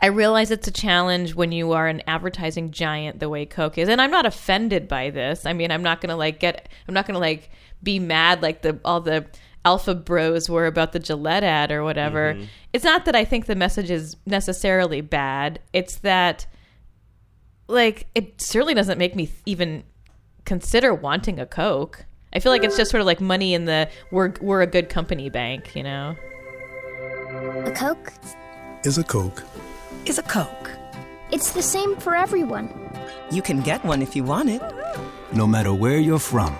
I realize it's a challenge when you are an advertising giant the way Coke is. And I'm not offended by this. I mean, I'm not going to like get I'm not going to like be mad like the all the alpha bros were about the Gillette ad or whatever. Mhm. It's not that I think the message is necessarily bad. It's that like it certainly doesn't make me even consider wanting a Coke. I feel like it's just sort of like money in the we're we're a good company bank, you know. A Coke Is a Coke. is a Coke. It's the same for everyone. You can get one if you want it. No matter where you're from,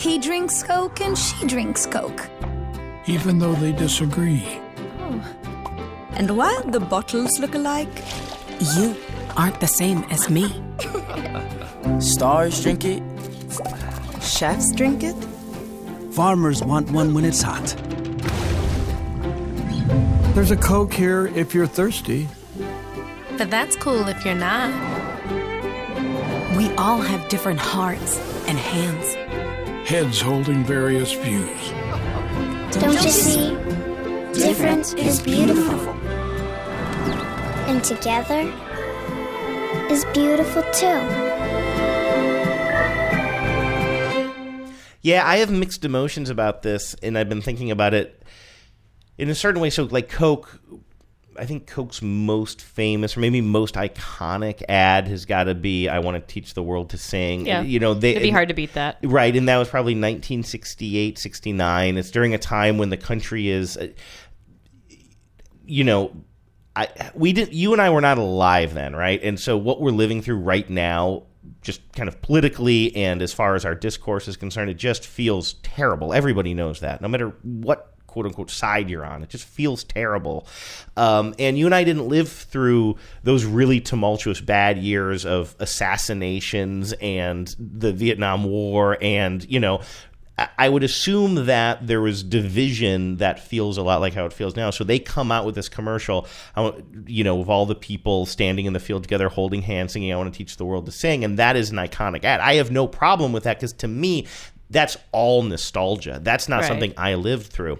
He drinks Coke and she drinks Coke. even though they disagree. Oh. And while the bottles look alike, you aren't the same as me. Stars drink it. Chefs drink it. Farmers want one when it's hot. There's a Coke here if you're thirsty. But that's cool if you're not. We all have different hearts and hands. Heads holding various views. Don't you see? Different is beautiful. And together is beautiful too. Yeah, I have mixed emotions about this, and I've been thinking about it in a certain way. So, like Coke, I think Coke's most famous or maybe most iconic ad has got to be "I want to teach the world to sing." Yeah. you know, they It'd be hard to beat that. right? And that was probably 1968, 69. It's during a time when the country is, uh, you know. I, we didn't you and I were not alive then, right? And so what we're living through right now just kind of politically and as far as our discourse is concerned, it just feels terrible. Everybody knows that. No matter what quote unquote side you're on, it just feels terrible. Um, and you and I didn't live through those really tumultuous bad years of assassinations and the Vietnam War and, you know, I- would assume that there was division that feels a lot like how it feels now. So they come out with this commercial, you know, of all the people standing in the field together, holding hands, singing, I want to teach the world to sing. And that is an iconic ad. I have no problem with that because to me, that's all nostalgia. That's not Right. something I lived through.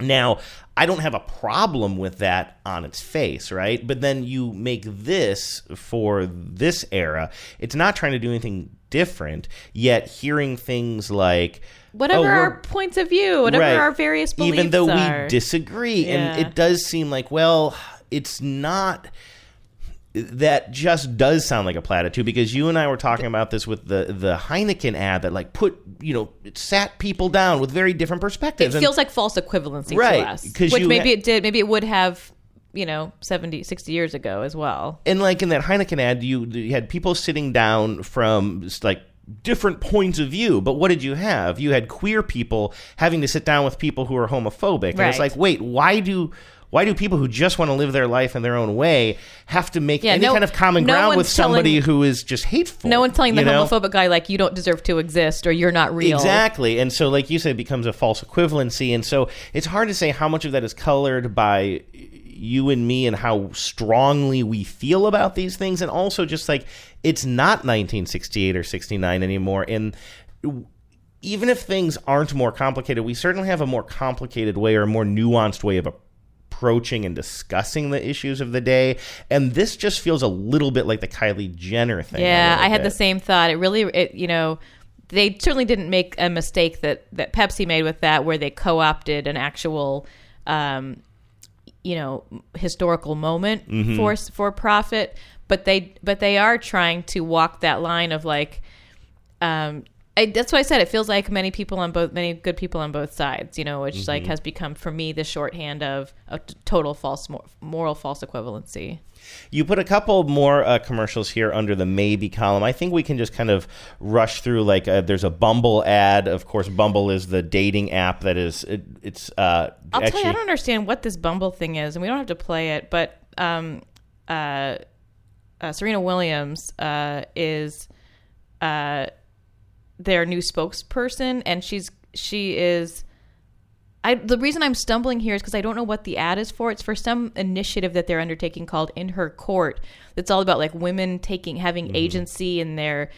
Now, I don't have a problem with that on its face, right? But then you make this for this era. It's not trying to do anything different, yet hearing things like Whatever "Oh, our points of view, whatever Right. our various beliefs even though are. we disagree and it does seem like well it's not that just does sound like a platitude because you and I were talking about this with the the Heineken ad that like put you know it sat people down with very different It perspectives. And- feels like false equivalency Right, to us. Which maybe ha- it did. Maybe it would have, you know, 70, 60 years ago as well. and like in that Heineken ad, you, you had people sitting down from like different points of view. But what did you have? You had queer people having to sit down with people who are homophobic, and it's like, wait, why do why do people who just want to live their life in their own way have to make Yeah, any no- kind of common no ground with somebody telling- who is just hateful? No one's telling the know? homophobic guy like you don't deserve to exist or you're not real. Exactly. And so, like you said, it becomes a false equivalency. And so it's hard to say how much of that is colored by you and me and how strongly we feel about these things. And also, just like it's not 1968 or 69 anymore. And even if things aren't more complicated, we certainly have a more complicated way or a more nuanced way of approaching and discussing the issues of the day. And this just feels a little bit like the Kylie Jenner thing. Yeah, I had bit. the same thought. It really, it you know, they certainly didn't make a mistake that that Pepsi made with that, where they co-opted an actual, um, you know, historical moment Mhm. for for profit. But they but they are trying to walk that line of like, um. I, that's why I said it feels like many people on both, many good people on both sides, you know, which like Mhm. has become for me the shorthand of a t- total false mor- moral false equivalency. You put a couple more uh, commercials here under the maybe column. I think we can just kind of rush through. Like, uh, there's a Bumble ad. Of course, Bumble is the dating app that is. It, it's. Uh, I'll actually, tell you, I don't understand what this Bumble thing is, and we don't have to play it, but um, uh, uh, Serena Williams uh, is uh, their new spokesperson, and she's she is. I, the reason I'm stumbling here is because I don't know what the ad is for. It's for some initiative that they're undertaking called In Her Court. That's all about like women taking having mm-hmm. agency in their,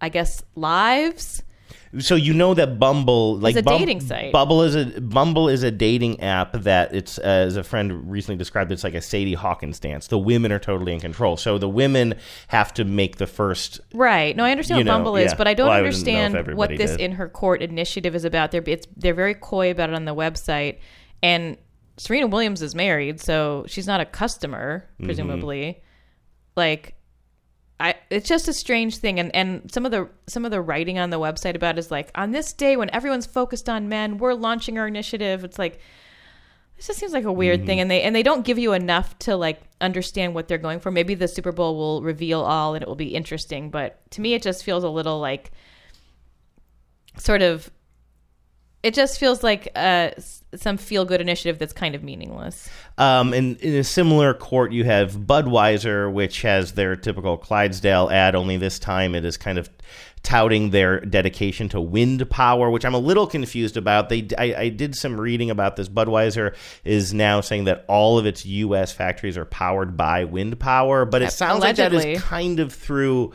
I guess, lives. So you know that Bumble, like a Bum- dating site. Bumble is a Bumble is a dating app that it's uh, as a friend recently described. It's like a Sadie Hawkins dance. The women are totally in control. So the women have to make the first. Right. No, I understand You what know, Bumble is, yeah. but I don't Well, I wouldn't know if understand what this did. in her court initiative is about. They're it's they're very coy about it on the website, and Serena Williams is married, so she's not a customer, Mm-hmm. presumably. Like, I it's just a strange thing, and and some of the some of the writing on the website about it is like on this day when everyone's focused on men, we're launching our initiative. It's like this just seems like a weird Mm-hmm. thing and they and they don't give you enough to like understand what they're going for maybe the super bowl will reveal all and it will be interesting but to me it just feels a little like sort of it just feels like uh, some feel good initiative that's kind of meaningless Um, and in a similar court, you have Budweiser, which has their typical Clydesdale ad. Only this time, it is kind of touting their dedication to wind power, which I'm a little confused about. They, I, I did some reading about this. Budweiser is now saying that all of its U.S. factories are powered by wind power, but it sounds like that is kind of through.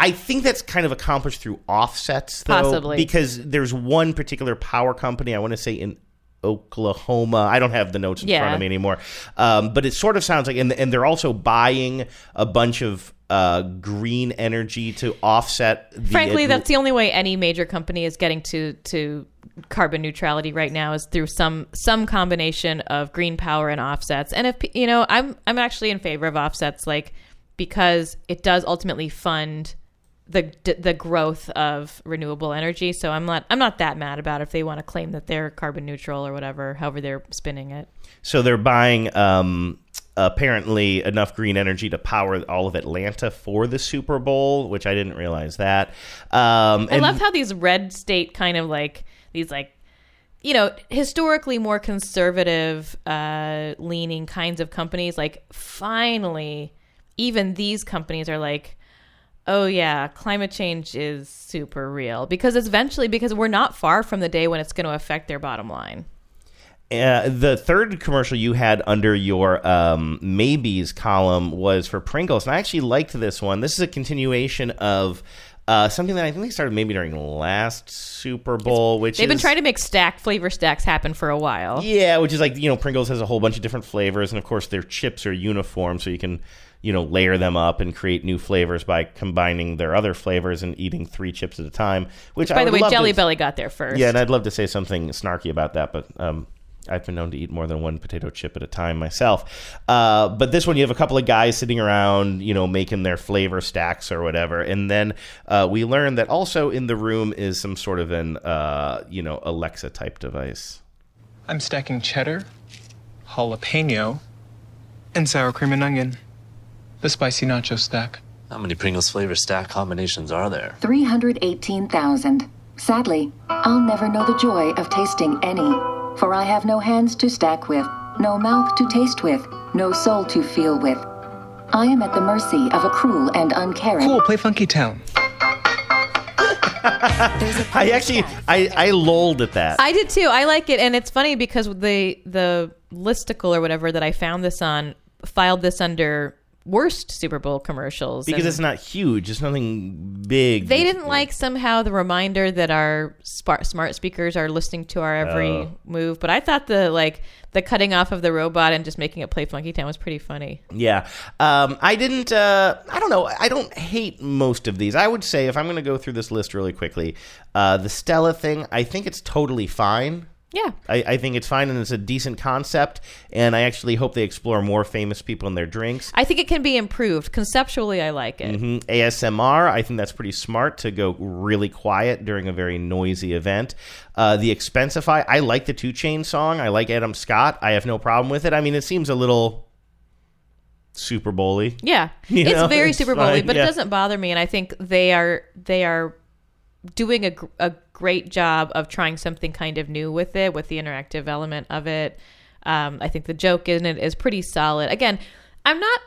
I think that's kind of accomplished through offsets, though, Possibly. because there's one particular power company. I want to say in Oklahoma. I don't have the notes in front of me anymore, um, but it sort of sounds like, and, and they're also buying a bunch of uh, green energy to offset. The frankly that's the only way any major company is getting to to carbon neutrality right now is through some some combination of green power and offsets and if you know i'm i'm actually in favor of offsets like because it does ultimately fund the the growth of renewable energy so i'm not i'm not that mad about if they want to claim that they're carbon neutral or whatever however they're spinning it So they're buying um, apparently enough green energy to power all of Atlanta for the Super Bowl, which I didn't realize that. Um, I love how these red state kind of like these like you know historically more conservative uh leaning kinds of companies like finally even these companies are like oh yeah climate change is super real because it's eventually because we're not far from the day when it's going to affect their bottom line Uh, the third commercial you had under your um, maybes column was for Pringles, and I actually liked this one. This is a continuation of uh, something that I think they started maybe during last Super Bowl, which they've been trying to make stack flavor stacks happen for a while Yeah, which is like you know Pringles has a whole bunch of different flavors, and of course their chips are uniform, so you can you know layer them up and create new flavors by combining their other flavors and eating three chips at a time. Which I by the way love to- jelly belly got there first Yeah, and I'd love to say something snarky about that, but um, I've been known to eat more than one potato chip at a time myself. Uh, but this one, you have a couple of guys sitting around, you know, making their flavor stacks or whatever, and then uh, we learn that also in the room is some sort of an, uh, you know, Alexa type device. I'm stacking cheddar, jalapeno, and sour cream and onion. The spicy nacho stack. How many Pringles flavor stack combinations are there? 318,000. Sadly, I'll never know the joy of tasting any, for I have no hands to stack with, no mouth to taste with, no soul to feel with. I am at the mercy of a cruel and uncaring. Cool, play Funky Town. I actually, I, I lolled at that. I did too. I like it, and it's funny because the the listicle or whatever that I found this on filed this under worst Super Bowl commercials because and it's not huge. It's nothing big. They didn't like somehow the reminder that our smart smart speakers are listening to our every Oh. move. But I thought the like the cutting off of the robot and just making it play Funky Town was pretty funny. Yeah. Um, I didn't, uh, I don't know. I don't hate most of these. I would say, if I'm going to go through this list really quickly, uh, the Stella thing, I think it's totally fine. Yeah. I, I think it's fine and it's a decent concept. And I actually hope they explore more famous people in their drinks. I think it can be improved conceptually. I like it. hmm ASMR, I think that's pretty smart to go really quiet during a very noisy event. Uh, the Expensify, I like the 2 Chainz song. I like Adam Scott. I have no problem with it. I mean, it seems a little Super Bowly. Yeah, You it's know, very it's Super Bowly, but yeah. it doesn't bother me. And I think they are they are doing a, a great job of trying something kind of new with it, with the interactive element of it. Um, I think the joke in it is pretty solid. Again, I'm not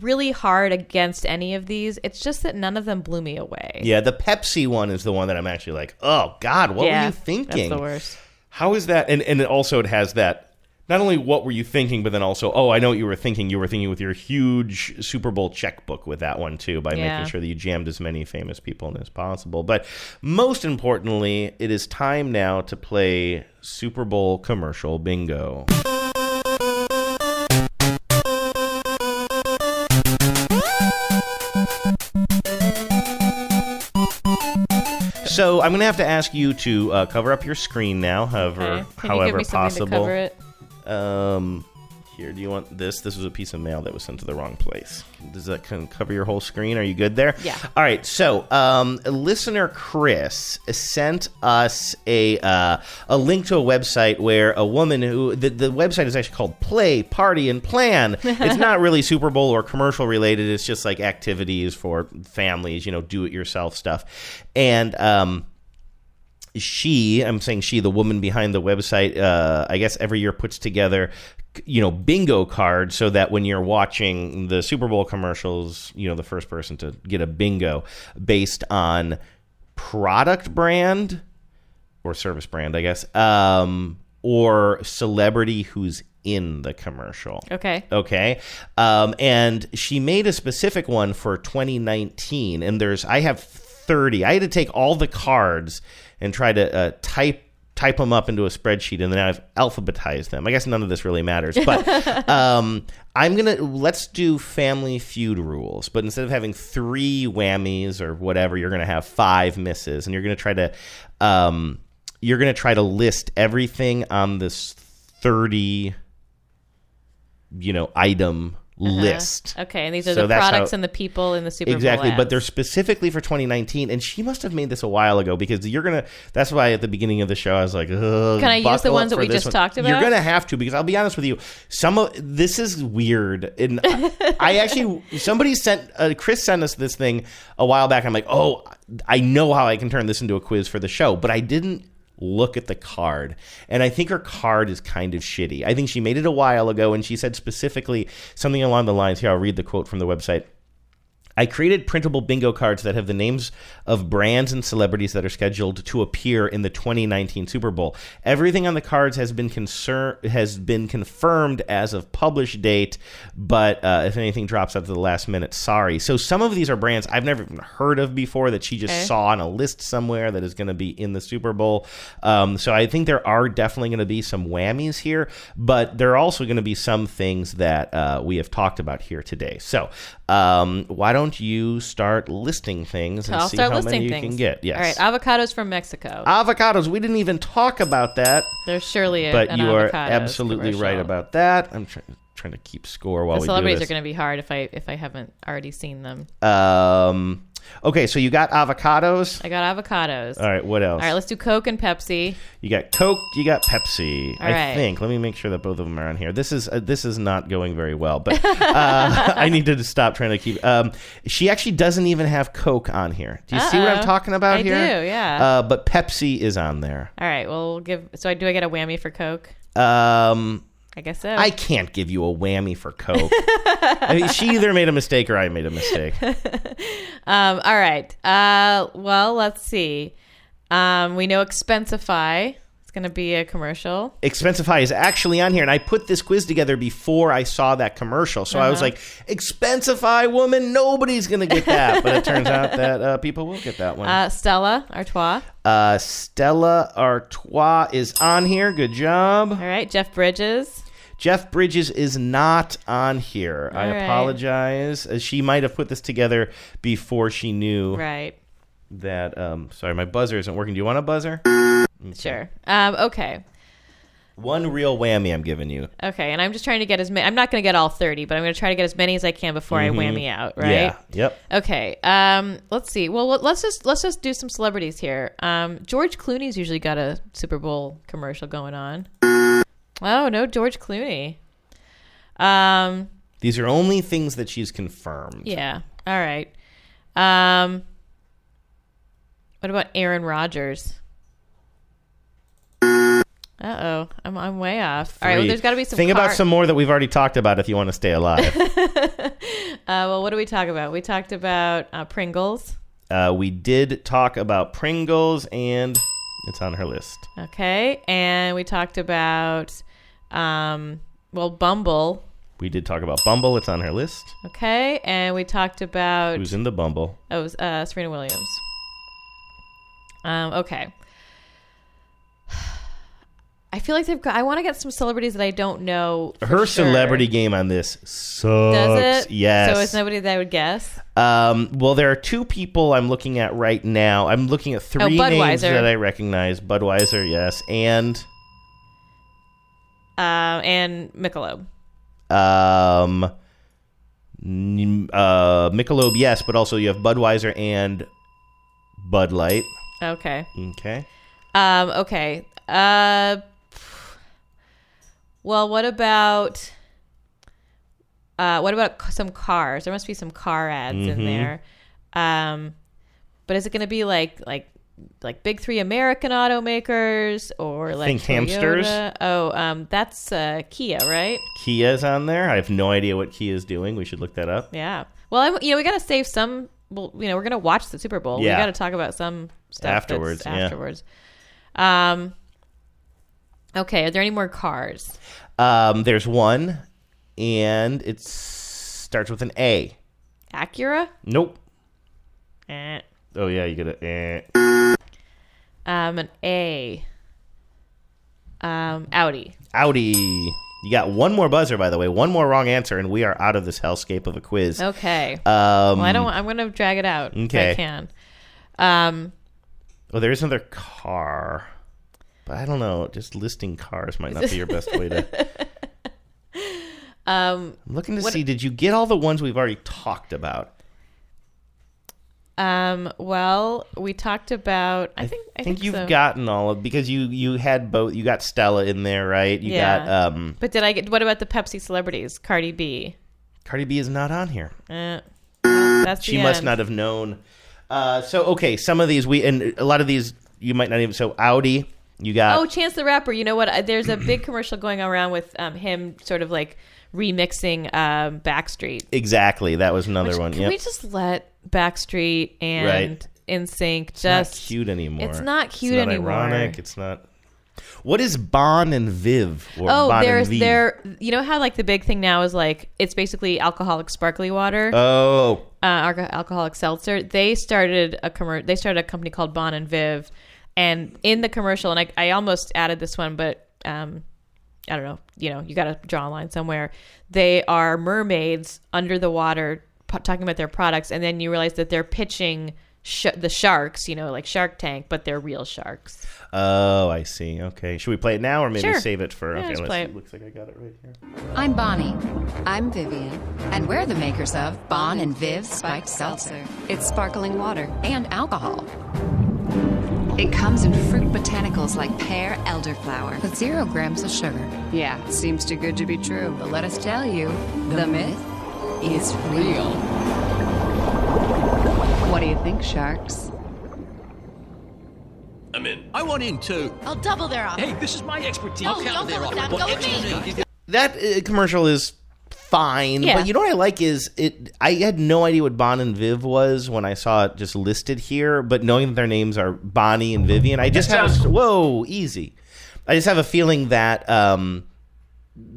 really hard against any of these. It's just that none of them blew me away. Yeah, the Pepsi one is the one that I'm actually like, oh God, what Yeah, were you that's thinking? the worst. How is that? And and also it has that. Not only what were you thinking, but then also, oh, I know what you were thinking. You were thinking with your huge Super Bowl checkbook with that one too, by Yeah. making sure that you jammed as many famous people in as possible. But most importantly, it is time now to play Super Bowl commercial bingo. So I'm going to have to ask you to uh, cover up your screen now, however, Okay. Can you however give me something to possible. Um, here, do you want this? This was a piece of mail that was sent to the wrong place. Does that kind of cover your whole screen? Are you good there? Yeah. All right. So, um, listener Chris sent us a uh, a link to a website where a woman who the, the website is actually called Play Party and Plan. it's not really Super Bowl or commercial related. It's just like activities for families, you know, do it yourself stuff, and um she i'm saying she the woman behind the website uh, i guess every year puts together you know bingo cards so that when you're watching the super bowl commercials you know the first person to get a bingo based on product brand or service brand i guess um, or celebrity who's in the commercial Okay. Okay. Um, and she made a specific one for 2019. And there's, I have 30. I had to take all the cards and try to uh, type type them up into a spreadsheet and then I've alphabetized them. I guess none of this really matters, but um, I'm going to let's do family feud rules, but instead of having 3 whammies or whatever, you're going to have 5 misses and you're going to try to um, you're going to try to list everything on this 30 you know item Uh-huh. list. Okay, and these are So the that's how- products and the people in the Super exactly, Bowl. but they're specifically for 2019, and she must have made this a while ago because you're gonna. That's why at the beginning of the show I was like, Can I use the ones that we just one." talked about?" You're gonna have to because I'll be honest with you. Some of this is weird, and I actually somebody sent uh, Chris sent us this thing a while back. I'm like, oh, I know how I can turn this into a quiz for the show, but I didn't look at the card. And I think her card is kind of shitty. I think she made it a while ago and she said specifically something along the lines here, I'll read the quote from the website. I created printable bingo cards that have the names of brands and celebrities that are scheduled to appear in the 2019 Super Bowl. Everything on the cards has been concern has been confirmed as of publish date, but uh, if anything drops out to the last minute, sorry. So some of these are brands I've never even heard of before that she just Okay. saw on a list somewhere that is going to be in the Super Bowl. Um, so I think there are definitely going to be some whammies here, but there are also going to be some things that uh, we have talked about here today. So um, why don't you start listing things and I'll see start how listing many you things. can get? Yes. All right, avocados from Mexico. Avocados. We didn't even talk about that. There's surely a, but an you are avocados absolutely right about that. I'm trying trying to keep score while the we do celebrities this. are going to be hard if I if I haven't already seen them. Um, okay, so you got avocados. I got avocados. All right, what else? All right, let's do Coke and Pepsi. You got Coke, you got Pepsi. All I right. think. Let me make sure that both of them are on here. This is uh, this is not going very well, but uh, I need to stop trying to keep. Um, she actually doesn't even have Coke on here. Do you see what I'm talking about I here? do, yeah. Uh, but Pepsi is on there. All right, well, we'll give. So I do I get a whammy for Coke? Um, I guess so. I can't give you a whammy for Coke. I mean, she either made a mistake or I made a mistake. Um, all right. Uh, well, let's see. Um, we know Expensify. It's going to be a commercial. Expensify is actually on here, and I put this quiz together before I saw that commercial. So I was Uh-huh. like, "Expensify, woman, nobody's gonna get that." But it turns out that uh, people will get that one. Uh, Stella Artois. Uh, Stella Artois is on here. Good job. All right. Jeff Bridges. Jeff Bridges is not on here. I All right. apologize. Uh, She might have put this together before she knew Right. that. Um, sorry, my buzzer isn't working. Do you want a buzzer? Sure. Um, okay. One real whammy I'm giving you. Okay. And I'm just trying to get as many. I'm not going to get all 30, but I'm going to try to get as many as I can before I Mhm. whammy out. Right. Yeah. Yep. Okay. Um, let's see. Well, let- let's just let's just do some celebrities here. Um, George Clooney's usually got a Super Bowl commercial going on. Oh no, George Clooney. Um, These are only things that she's confirmed. yeah. All right. Um, what about Aaron Rodgers? Uh oh, I'm I'm way off. All right, well, Three. there's got to be some. Think car- about some more that we've already talked about if you want to stay alive. Uh, well, what do we talk about? We talked about uh, Pringles. uh, we did talk about Pringles, and it's on her list. Okay, and we talked about, um, well, Bumble. We did talk about Bumble. It's on her list. Okay, and we talked about Who's in the Bumble? Oh, it was uh, Serena Williams. Um, okay. I feel like they've got. I want to get some celebrities that I don't know. for Her sure. celebrity game on this sucks. Does it? Yes. So it's nobody that I would guess. Um, well, there are two people I'm looking at right now. I'm looking at three names Oh, Budweiser. that I recognize. Budweiser, yes, and Um, and Michelob. um, uh, Michelob, yes, but also you have Budweiser and Bud Light. Okay. Okay. Um, okay. Uh, well, what about uh, what about some cars? There must be some car ads in Mhm. there. Um, but is it going to be like like like big three American automakers or like Think hamsters? Oh, um, that's uh, Kia, right? Kia's on there. I have no idea what Kia's doing. We should look that up. Yeah. Well, I'm, you know, we got to save some. Well, you know, we're gonna watch the Super Bowl. Yeah. We got to talk about some stuff that's Afterwards, yeah. Afterwards. Um. Okay. Are there any more cars? Um, there's one, and it starts with an A. Acura. Nope. Eh. Oh yeah, you get a. Eh. Um, an A. Um, Audi. Audi. You got one more buzzer, by the way. One more wrong answer, and we are out of this hellscape of a quiz. Okay. Um, well, I don't. I'm gonna drag it out. if Okay. I can. Um. Oh, there is another car, but I don't know. Just listing cars might not be your best way to. Um. I'm looking to what- see. Did you get all the ones we've already talked about? Um. Well, we talked about. I think. I, I think you've so. gotten all of because you you had both. You got Stella in there, right? You Yeah. got um. But did I get? What about the Pepsi celebrities? Cardi B. Cardi B is not on here. Eh. That's she must not have known. Uh, so okay, some of these we and a lot of these you might not even. So Audi, you got Oh, Chance the Rapper. You know what? Uh, There's a big commercial going around with um, him sort of like remixing um, Backstreet. exactly. That was another Which- one. Can Yep. we just let Backstreet and Right. NSYNC It's not cute anymore. It's not cute it's not anymore. Ironic. It's not. What is Bon and Viv? Or Oh, bon there's and there. You know how like the big thing now is like it's basically alcoholic sparkly water. Oh, uh, alco- alcoholic seltzer. They started a commer- They started a company called Bon and Viv, and in the commercial, and I, I almost added this one, but um, I don't know. You know, you got to draw a line somewhere. They are mermaids under the water, p- talking about their products, and then you realize that they're pitching. Sh- the sharks, you know, like Shark Tank, but they're real sharks. oh, I see. Okay, should we play it now or maybe Sure. save it for? Yeah, okay, let's let's play it. Looks like I got it right here. I'm Bonnie. I'm Vivian. And we're the makers of Bon and Viv Spiked Seltzer. It's sparkling water and alcohol. It comes in fruit botanicals like pear elderflower with zero grams of sugar. Yeah, seems too good to be true. But let us tell you, the, myth is real. What do you think, sharks? I'm in. I want in too. I'll double their offer. Hey, this is my expertise. No, I'll counter don't their go with offer. Go with me. extra- That uh, commercial is fine, Yeah. but you know what I like is it. I had no idea what Bon and Viv was when I saw it just listed here, but knowing that their names are Bonnie and Vivian, I just That have sounds- a, whoa easy. I just have a feeling that um,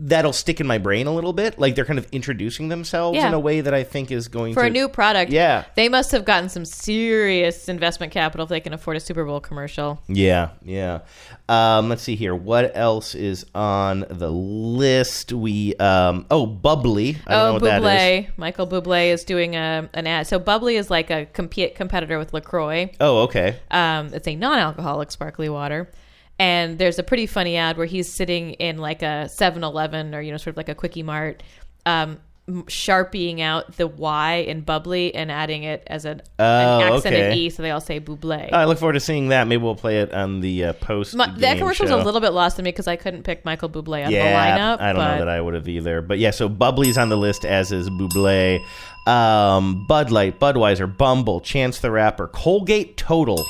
that'll stick in my brain a little bit. Like they're kind of introducing themselves Yeah. in a way that I think is going For to a new product, Yeah. they must have gotten some serious investment capital if they can afford a Super Bowl commercial. Yeah, yeah. Um, let's see here. What else is on the list? We um, oh, bubly. I don't know oh, what that is. Bublé. Michael Bublé is doing a, an ad. So Bubly is like a compete competitor with LaCroix. Oh, okay. Um, it's a non-alcoholic sparkly water. And there's a pretty funny ad where he's sitting in like a 7-Eleven or you know sort of like a quickie mart, um, sharpieing out the Y in bubly and adding it as an, Oh, an accented okay. E, so they all say Bublé. I look forward to seeing that. Maybe we'll play it on the uh, post. My, that commercial was a little bit lost to me because I couldn't pick Michael Bublé out yeah, the lineup. I don't but know that I would have either. But yeah, so Bubly's on the list, as is Buble, um, Bud Light, Budweiser, Bumble, Chance the Rapper, Colgate Total.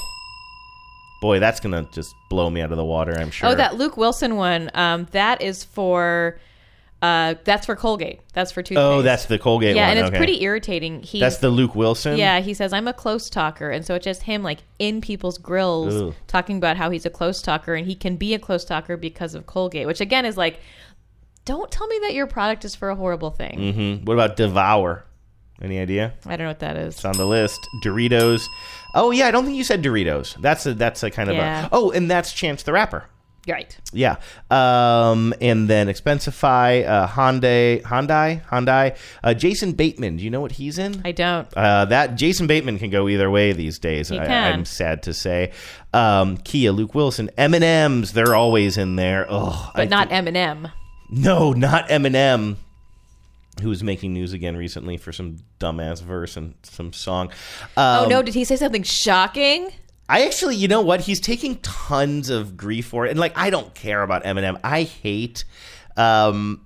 Boy, that's gonna just blow me out of the water. I'm sure. Oh, that Luke Wilson one. Um, that is for. Uh, that's for Colgate. That's for toothpaste. Oh, that's the Colgate yeah, one. and it's okay. pretty irritating. He That's the Luke Wilson. Yeah, he says I'm a close talker, and so it's just him like in people's grills Ugh. talking about how he's a close talker, and he can be a close talker because of Colgate, which again is like, don't tell me that your product is for a horrible thing. Mm-hmm. What about Devour? Any idea? I don't know what that is. It's on the list. Doritos. Oh yeah, I don't think you said Doritos. That's a that's a kind of Yeah. a. Oh, and that's Chance the Rapper. Right. Yeah. Um, and then Expensify, uh, Hyundai, Hyundai, Hyundai. Uh, Jason Bateman. Do you know what he's in? I don't. Uh, that Jason Bateman can go either way these days. He I, can. I'm sad to say. Um, Kia, Luke Wilson, M and M's. They're always in there. Oh, But not Eminem. no, not Eminem, who was making news again recently for some dumbass verse and some song. oh Um, no, did he say something shocking? I actually, you know what? He's taking tons of grief for it, and like, I don't care about Eminem. I hate, um,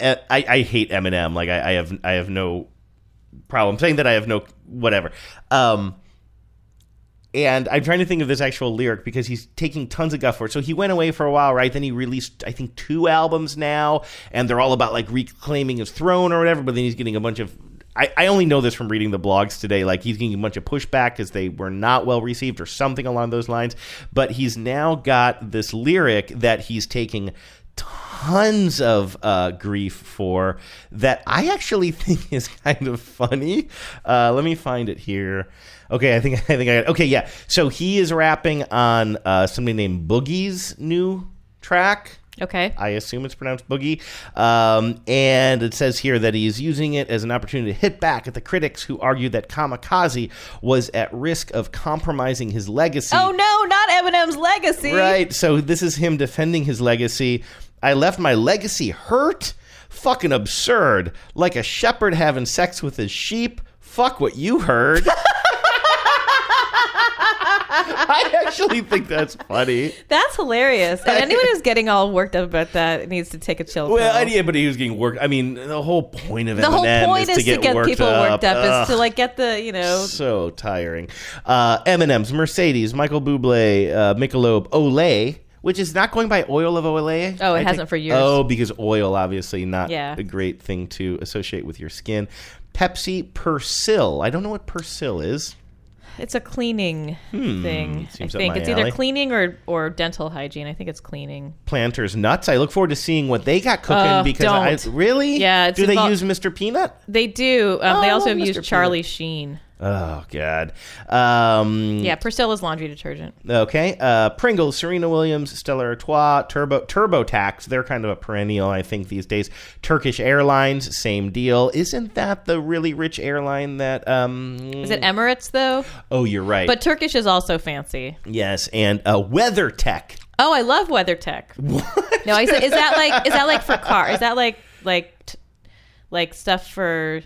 I, I hate Eminem. Like, I, I have, I have no problem saying that. I have no whatever. Um, and I'm trying to think of this actual lyric because he's taking tons of guff for it. So he went away for a while, right? Then he released, I think, two albums now, and they're all about like reclaiming his throne or whatever. But then he's getting a bunch of. I, I only know this from reading the blogs today. Like he's getting a bunch of pushback because they were not well received or something along those lines. But he's now got this lyric that he's taking tons of uh, grief for that I actually think is kind of funny. Uh, let me find it here. Okay, I think I think I got okay. Yeah, so he is rapping on uh, somebody named Boogie's new track. Okay. I assume it's pronounced boogie. Um, and it says here that he's using it as an opportunity to hit back at the critics who argued that Kamikaze was at risk of compromising his legacy. Oh no, not Eminem's legacy. Right. So this is him defending his legacy. I left my legacy hurt. Fucking absurd. Like a shepherd having sex with his sheep. Fuck what you heard. I actually think that's funny. That's hilarious. And anyone who's getting all worked up about that needs to take a chill. Well, pill. I yeah, but he getting worked. I mean, the whole point of the whole Eminem point is, is to get, worked people up. worked up, is to like get the you know so tiring. Uh, M&M's, Mercedes, Michael Bublé, uh, Michelob, Olay, which is not going by oil of Olay. Oh, it I hasn't for years. Oh, because oil obviously not Yeah. a great thing to associate with your skin. Pepsi Persil. I don't know what Persil is. it's a cleaning Hmm, thing. I seems up think it's either cleaning or or dental hygiene. I think it's cleaning. Planters Nuts. I look forward to seeing what they got cooking Uh, because I don't. really Yeah, do they use Mr. Peanut? They do. Um, Oh, they also have Mr. used Charlie Sheen. Oh God. Um, Yeah, Priscilla's laundry detergent. Okay. Uh, Pringles, Serena Williams, Stella Artois, Turbo TurboTax. They're kind of a perennial, I think, these days. Turkish Airlines, same deal. Isn't that the really rich airline that? Um, Is it Emirates though? Oh, you're right. But Turkish is also fancy. yes, and uh, WeatherTech. Oh, I love WeatherTech. What? No, I said, is that like is that like for car? Is that like like t- like stuff for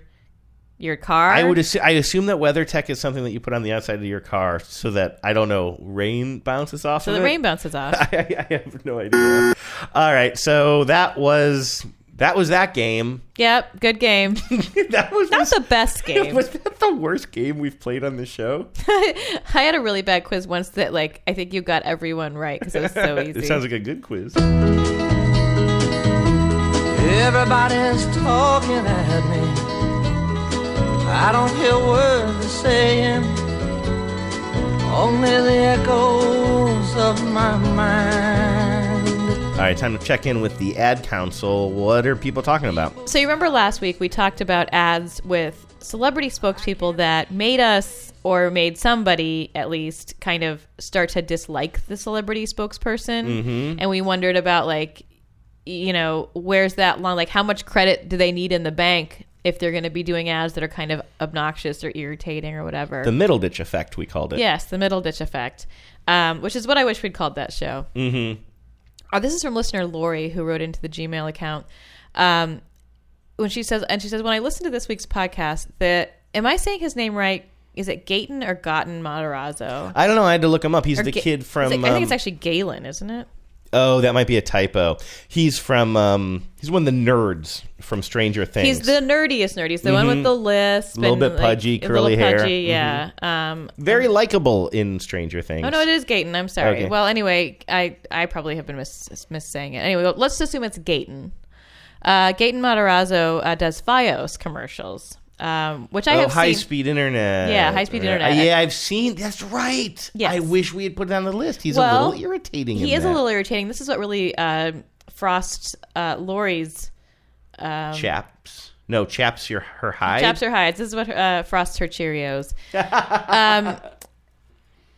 your car? I would assume, I assume that WeatherTech is something that you put on the outside of your car so that I don't know rain bounces off. so of the it. rain bounces off. I, I have no idea. All right, so that was that was that game. Yep, good game. that was not the best game. was that the worst game we've played on the show? I had a really bad quiz once that like I think you got everyone right because it was so easy. it sounds like a good quiz. Everybody's talking at me. I don't hear words they're saying, only the echoes of my mind. All right, time to check in with the ad council. What are people talking about? So you remember last week we talked about ads with celebrity spokespeople that made us or made somebody at least kind of start to dislike the celebrity spokesperson, Mhm. and we wondered about like, you know, where's that line? Like, how much credit do they need in the bank if they're going to be doing ads that are kind of obnoxious or irritating or whatever? The middle ditch effect, we called it. Yes, the middle ditch effect, um, which is what I wish we'd called that show. Mm-hmm. Oh, this is from listener Lori who wrote into the Gmail account. Um, when she says, and she says, when I listened to this week's podcast, that am I saying his name right? Is it Gayton or Gotten Matarazzo? I don't know. I had to look him up. He's Or the Ga- kid from. it- I think um, it's actually Galen, isn't it? Oh, that might be a typo. He's from um, he's one of the nerds from Stranger Things. He's the nerdiest nerd. He's the one Mhm. with the lisp. A little bit like, pudgy, a curly little hair. Pudgy, yeah. Mhm. Um, very likable in Stranger Things. Oh no, it is Gaten. I'm sorry. Okay. Well, anyway, I I probably have been mis mis saying it. Anyway, well, let's assume it's Gaten. Uh, Gaten Matarazzo uh, does FiOS commercials, um, which I oh, have high seen. speed internet. Yeah, high-speed internet. Yeah, I've seen. That's right. Yes. I wish we had put it on the list. He's well, a little irritating. He is a little irritating. This is what really uh, frosts uh, Lori's. Um, chaps. No, chaps. Your her hide. Chaps her hides. This is what uh, frosts her Cheerios. um,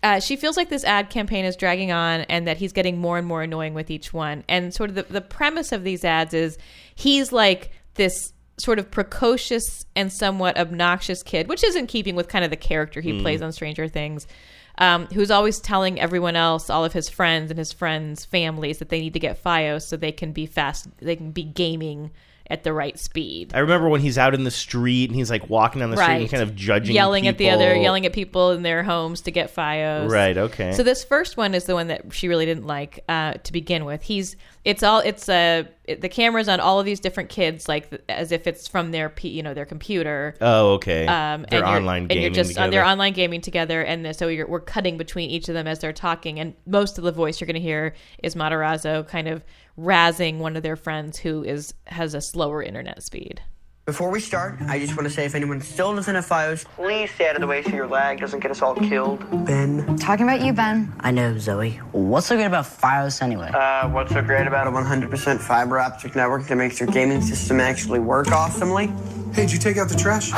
uh, she feels like this ad campaign is dragging on and that he's getting more and more annoying with each one. And sort of the, the premise of these ads is he's like this sort of precocious and somewhat obnoxious kid, which is in keeping with kind of the character he Mm. plays on Stranger Things. Um, who's always telling everyone else, all of his friends and his friends' families, that they need to get FiOS so they can be fast, they can be gaming at the right speed. I remember when he's out in the street and he's like walking down the street and kind of judging, yelling at the other, yelling at people in their homes to get FiOS. Right, okay. So this first one is the one that she really didn't like uh, to begin with. He's it's all it's a it, the camera's on all of these different kids like as if it's from their P, you know their computer. Oh, okay. Um, They're and you're- online and you're just together. they're online gaming together, and the- so you're, we're cutting between each of them as they're talking, and most of the voice you're going to hear is Matarazzo kind of razzing one of their friends who is has a slower internet speed. Before we start, I just want to say if anyone still doesn't have FiOS, please stay out of the way so your lag doesn't get us all killed. Ben. Talking about you, Ben. I know, Zoe. What's so good about FiOS anyway? Uh, what's so great about a 100% fiber optic network that makes your gaming system actually work awesomely? Hey, did you take out the trash?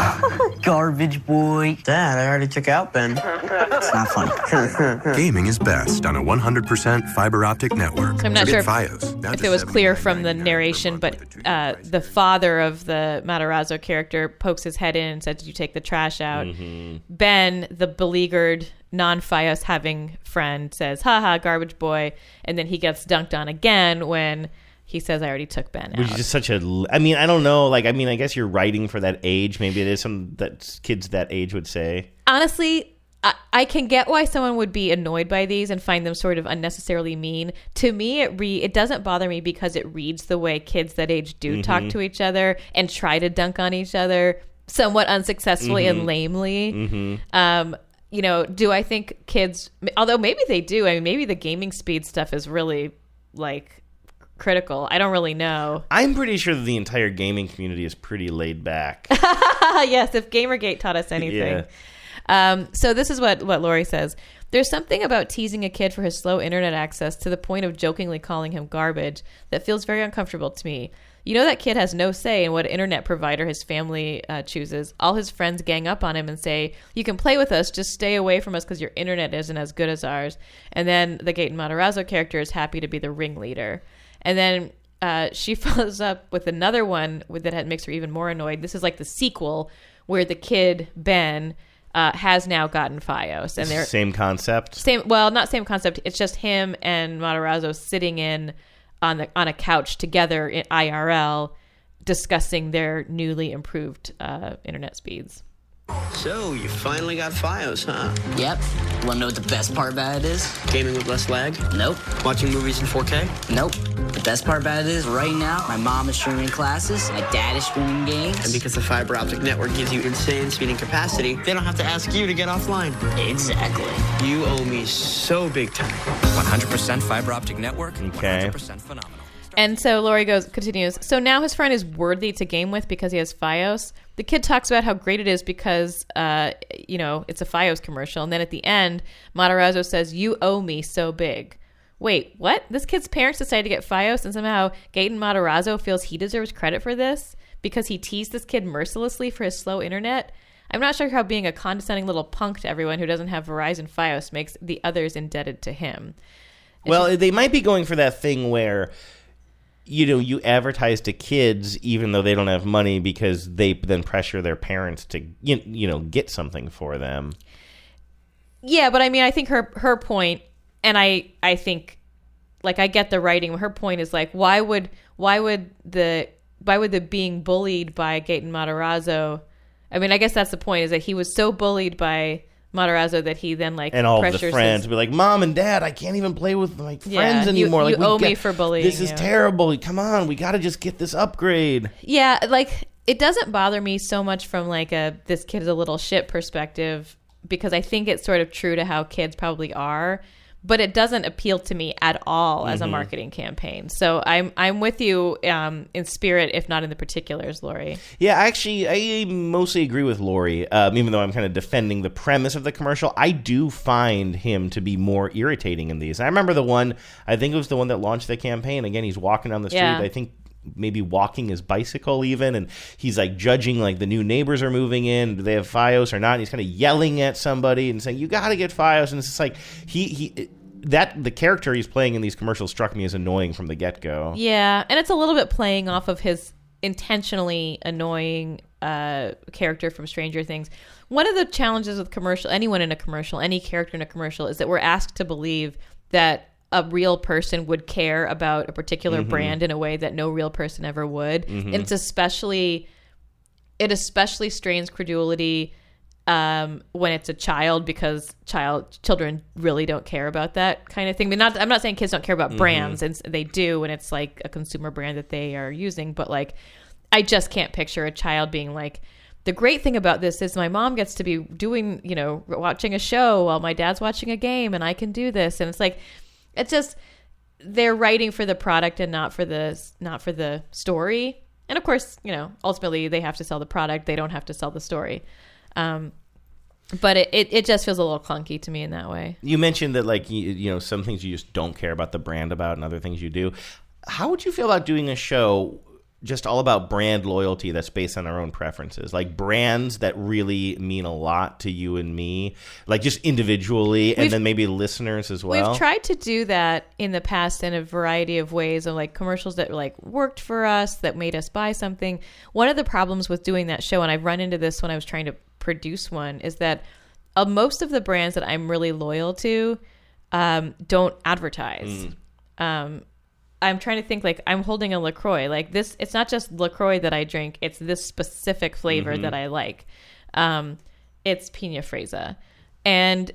Garbage boy. Dad, I already took out Ben. it's not funny. Gaming is best on a 100% fiber optic network. So I'm not Forget sure if, FiOS. Now if it was clear from the narration, but uh, the father of the Matarazzo character pokes his head in and says, "Did you take the trash out?" Mm-hmm. Ben, the beleaguered, non-FiOS having friend, says, "Haha, garbage boy," and then he gets dunked on again when he says, "I already took Ben Which out." is just such a. I mean, I don't know. Like, I mean, I guess you're writing for that age. Maybe it is something that kids that age would say. honestly I, I can get why someone would be annoyed by these and find them sort of unnecessarily mean. To me, it re it doesn't bother me because it reads the way kids that age do talk Mhm. to each other and try to dunk on each other somewhat unsuccessfully Mhm. and lamely. Mhm. Um, you know, do I think kids? Although maybe they do. I mean, maybe the gaming speed stuff is really like critical. I don't really know. I'm pretty sure that the entire gaming community is pretty laid back. yes, if Gamergate taught us anything. Yeah. Um, so this is what what Lori says. There's something about teasing a kid for his slow internet access to the point of jokingly calling him garbage that feels very uncomfortable to me. You know that kid has no say in what internet provider his family uh, chooses. All his friends gang up on him and say, "You can play with us, just stay away from us because your internet isn't as good as ours." And then the Gaten Matarazzo character is happy to be the ringleader. And then uh, she follows up with another one with, that had- makes her even more annoyed. This is like the sequel where the kid Ben uh, has now gotten FiOS, and they're Same concept. same. Well, not same concept. It's just him and Matarazzo sitting in on the on a couch together in IRL, discussing their newly improved uh, internet speeds. So, you finally got FiOS, huh? Yep. Wanna know what the best part about it is? Gaming with less lag? Nope. Watching movies in 4K? Nope. The best part about it is right now, my mom is streaming classes, my dad is streaming games. And because the fiber optic network gives you insane speed and capacity, they don't have to ask you to get offline. Exactly. You owe me so big time. 100% fiber optic network. Okay. 100% phenomenal. And so Lori goes continues. So now his friend is worthy to game with because he has FiOS. The kid talks about how great it is because uh, you know it's a FiOS commercial, and then at the end, Matarazzo says, "You owe me so big." Wait, what? This kid's parents decided to get FiOS, and somehow Gaten Matarazzo feels he deserves credit for this because he teased this kid mercilessly for his slow internet. I'm not sure how being a condescending little punk to everyone who doesn't have Verizon FiOS makes the others indebted to him. Well, they might be going for that thing where you know you advertise to kids even though they don't have money because they then pressure their parents to you, you know get something for them. Yeah, but I mean, I think her her point, and I I think, like, I get the writing. Her point is like, why would why would the why would the being bullied by Gaten Matarazzo? I mean, I guess that's the point is that he was so bullied by Matarazzo that he then like and all the his- friends be like, "Mom and Dad, I can't even play with my friends Yeah, anymore. you like, we owe me for bullying This is you." terrible. Come on, we got to just get this upgrade." Yeah, like it doesn't bother me so much from like a this kid is a little shit perspective because I think it's sort of true to how kids probably are, but it doesn't appeal to me at all as a Mhm. marketing campaign. So I'm I'm with you um, in spirit, if not in the particulars, Lori. Yeah, actually, I mostly agree with Lori. Um, even though I'm kind of defending the premise of the commercial, I do find him to be more irritating in these. I remember the one. I think it was the one that launched the campaign. Again, he's walking down the street. Yeah. I think maybe walking his bicycle even and he's like judging like the new neighbors are moving in do they have fios or not and he's kind of yelling at somebody and saying you got to get fios and it's just like he he that the character he's playing in these commercials struck me as annoying from the get-go Yeah, and it's a little bit playing off of his intentionally annoying uh, character from Stranger Things. One of the challenges with commercial, anyone in a commercial, any character in a commercial, is that we're asked to believe that a real person would care about a particular Mhm. brand in a way that no real person ever would. Mhm. And it's especially, it especially strains credulity um, when it's a child because child children really don't care about that kind of thing. I mean, not I'm not saying kids don't care about Mhm. brands, and they do, and it's like a consumer brand that they are using. But like, I just can't picture a child being like. The great thing about this is my mom gets to be doing, you know, watching a show while my dad's watching a game, and I can do this. And it's like, it's just they're writing for the product and not for the not for the story. And of course, you know, ultimately they have to sell the product; they don't have to sell the story. Um, but it, it, it just feels a little clunky to me in that way. You mentioned that, like, you, you know, some things you just don't care about the brand about, and other things you do. How would you feel about doing a show just all about brand loyalty that's based on our own preferences? Like brands that really mean a lot to you and me, like just individually, and We've- then maybe listeners as well. We've tried to do that in the past in a variety of ways of like commercials that like worked for us that made us buy something. One of the problems with doing that show, and I've run into this when I was trying to produce one, is that uh, most of the brands that I'm really loyal to um, don't advertise. Um, I'm trying to think like I'm holding a LaCroix. Like this, it's not just LaCroix that I drink. It's this specific flavor Mhm. that I like. Um, it's Pina Fresa, and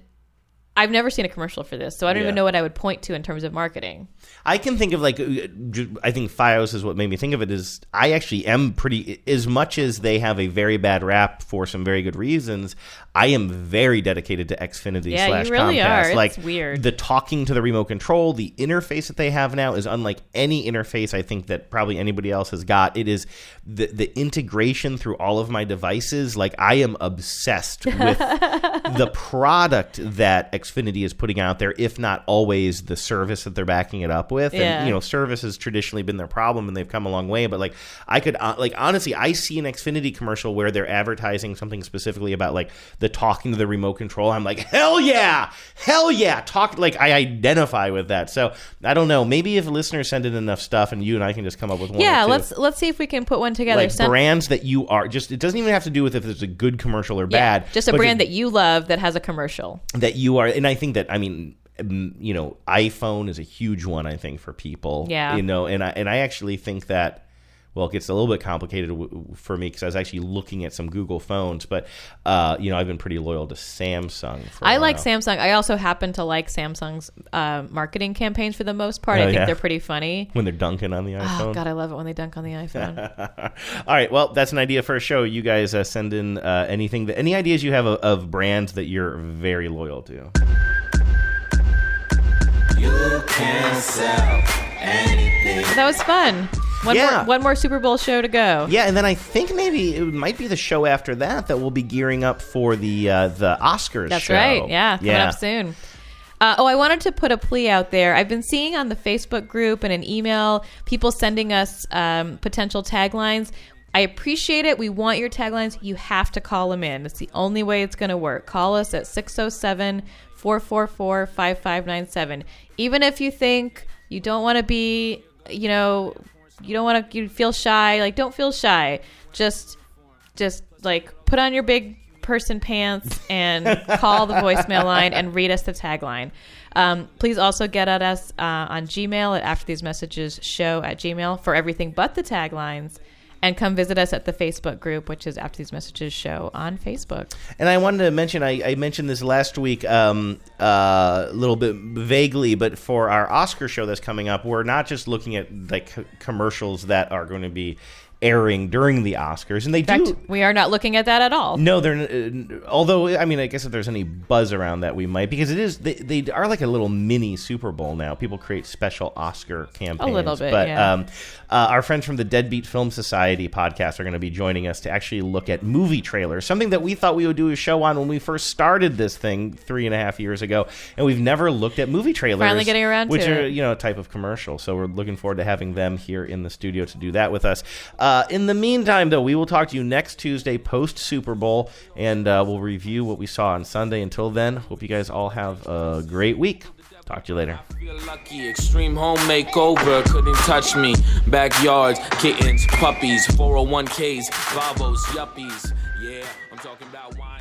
I've never seen a commercial for this, so I don't Yeah. even know what I would point to in terms of marketing. I can think of like I think FiOS is what made me think of it is I actually am pretty as much as they have a very bad rap for some very good reasons. I am very dedicated to Xfinity Yeah, you slash really Comcast. are. It's weird. the talking to the remote control, the interface that they have now is unlike any interface I think that probably anybody else has got. It is the the integration through all of my devices. Like I am obsessed with the product that Xfinity is putting out there, if not always the service that they're backing it up with. Yeah. And you know, service has traditionally been their problem, and they've come a long way. But like, I could uh, like honestly, I see an Xfinity commercial where they're advertising something specifically about like the talking to the remote control. I'm like, hell yeah, hell yeah, talk like I identify with that. So I don't know. Maybe if listeners send in enough stuff, and you and I can just come up with one. yeah, let's let's see if we can put one together. like Send- brands that you are just it doesn't even have to do with if it's a good commercial or yeah, bad just a brand that you love that has a commercial. that you are and i think that i mean you know iphone is a huge one i think for people Yeah. you know and i and i actually think that well, it gets a little bit complicated w- for me because I was actually looking at some Google phones, but uh, you know I've been pretty loyal to Samsung. For a I like while. Samsung. I also happen to like Samsung's uh, marketing campaigns for the most part. Oh, I think yeah? they're pretty funny. when they're dunking on the iPhone. Oh God, I love it when they dunk on the iPhone. All right, well, that's an idea for a show. You guys uh, send in uh, anything that any ideas you have of, of brands that you're very loyal to. You can sell anything. that was fun. One Yeah. more one more Super Bowl show to go. Yeah, and then I think maybe it might be the show after that that we'll be gearing up for the uh, the Oscars. That's show. right. Yeah, coming yeah. up soon. Uh, oh, I wanted to put a plea out there. I've been seeing on the Facebook group and an email people sending us um, potential taglines. I appreciate it. We want your taglines. You have to call them in. It's the only way it's going to work. Call us at 607 444 5597. Even if you think you don't want to be, you know, you don't want to, you feel shy, like, don't feel shy. Just, just like put on your big person pants and call the voicemail line and read us the tagline. Um, please also get at us uh, on Gmail at after these messages show at Gmail for everything but the taglines. And come visit us at the Facebook group, which is After These Messages Show on Facebook. And I wanted to mention, I, I mentioned this last week um, uh, a little bit vaguely, but for our Oscar show that's coming up, we're not just looking at like commercials that are going to be airing during the Oscars, and they fact, do. we are not looking at that at all. No, they're. Uh, although, I mean, I guess if there's any buzz around that, we might because it is. They, they are like a little mini Super Bowl now. People create special Oscar campaigns. A little bit, but yeah. um, uh, our friends from the Deadbeat Film Society podcast are going to be joining us to actually look at movie trailers. Something that we thought we would do a show on when we first started this thing three and a half years ago, and we've never looked at movie trailers. Finally getting around which to are it. you know a type of commercial. So we're looking forward to having them here in the studio to do that with us. Uh, in the meantime, though, we will talk to you next Tuesday post Super Bowl, and uh, we'll review what we saw on Sunday. Until then, hope you guys all have a great week. Talk to you later. Lucky extreme home makeover couldn't touch me. Backyards, kittens, puppies, 401ks, Vavos, yuppies. Yeah, I'm talking about wine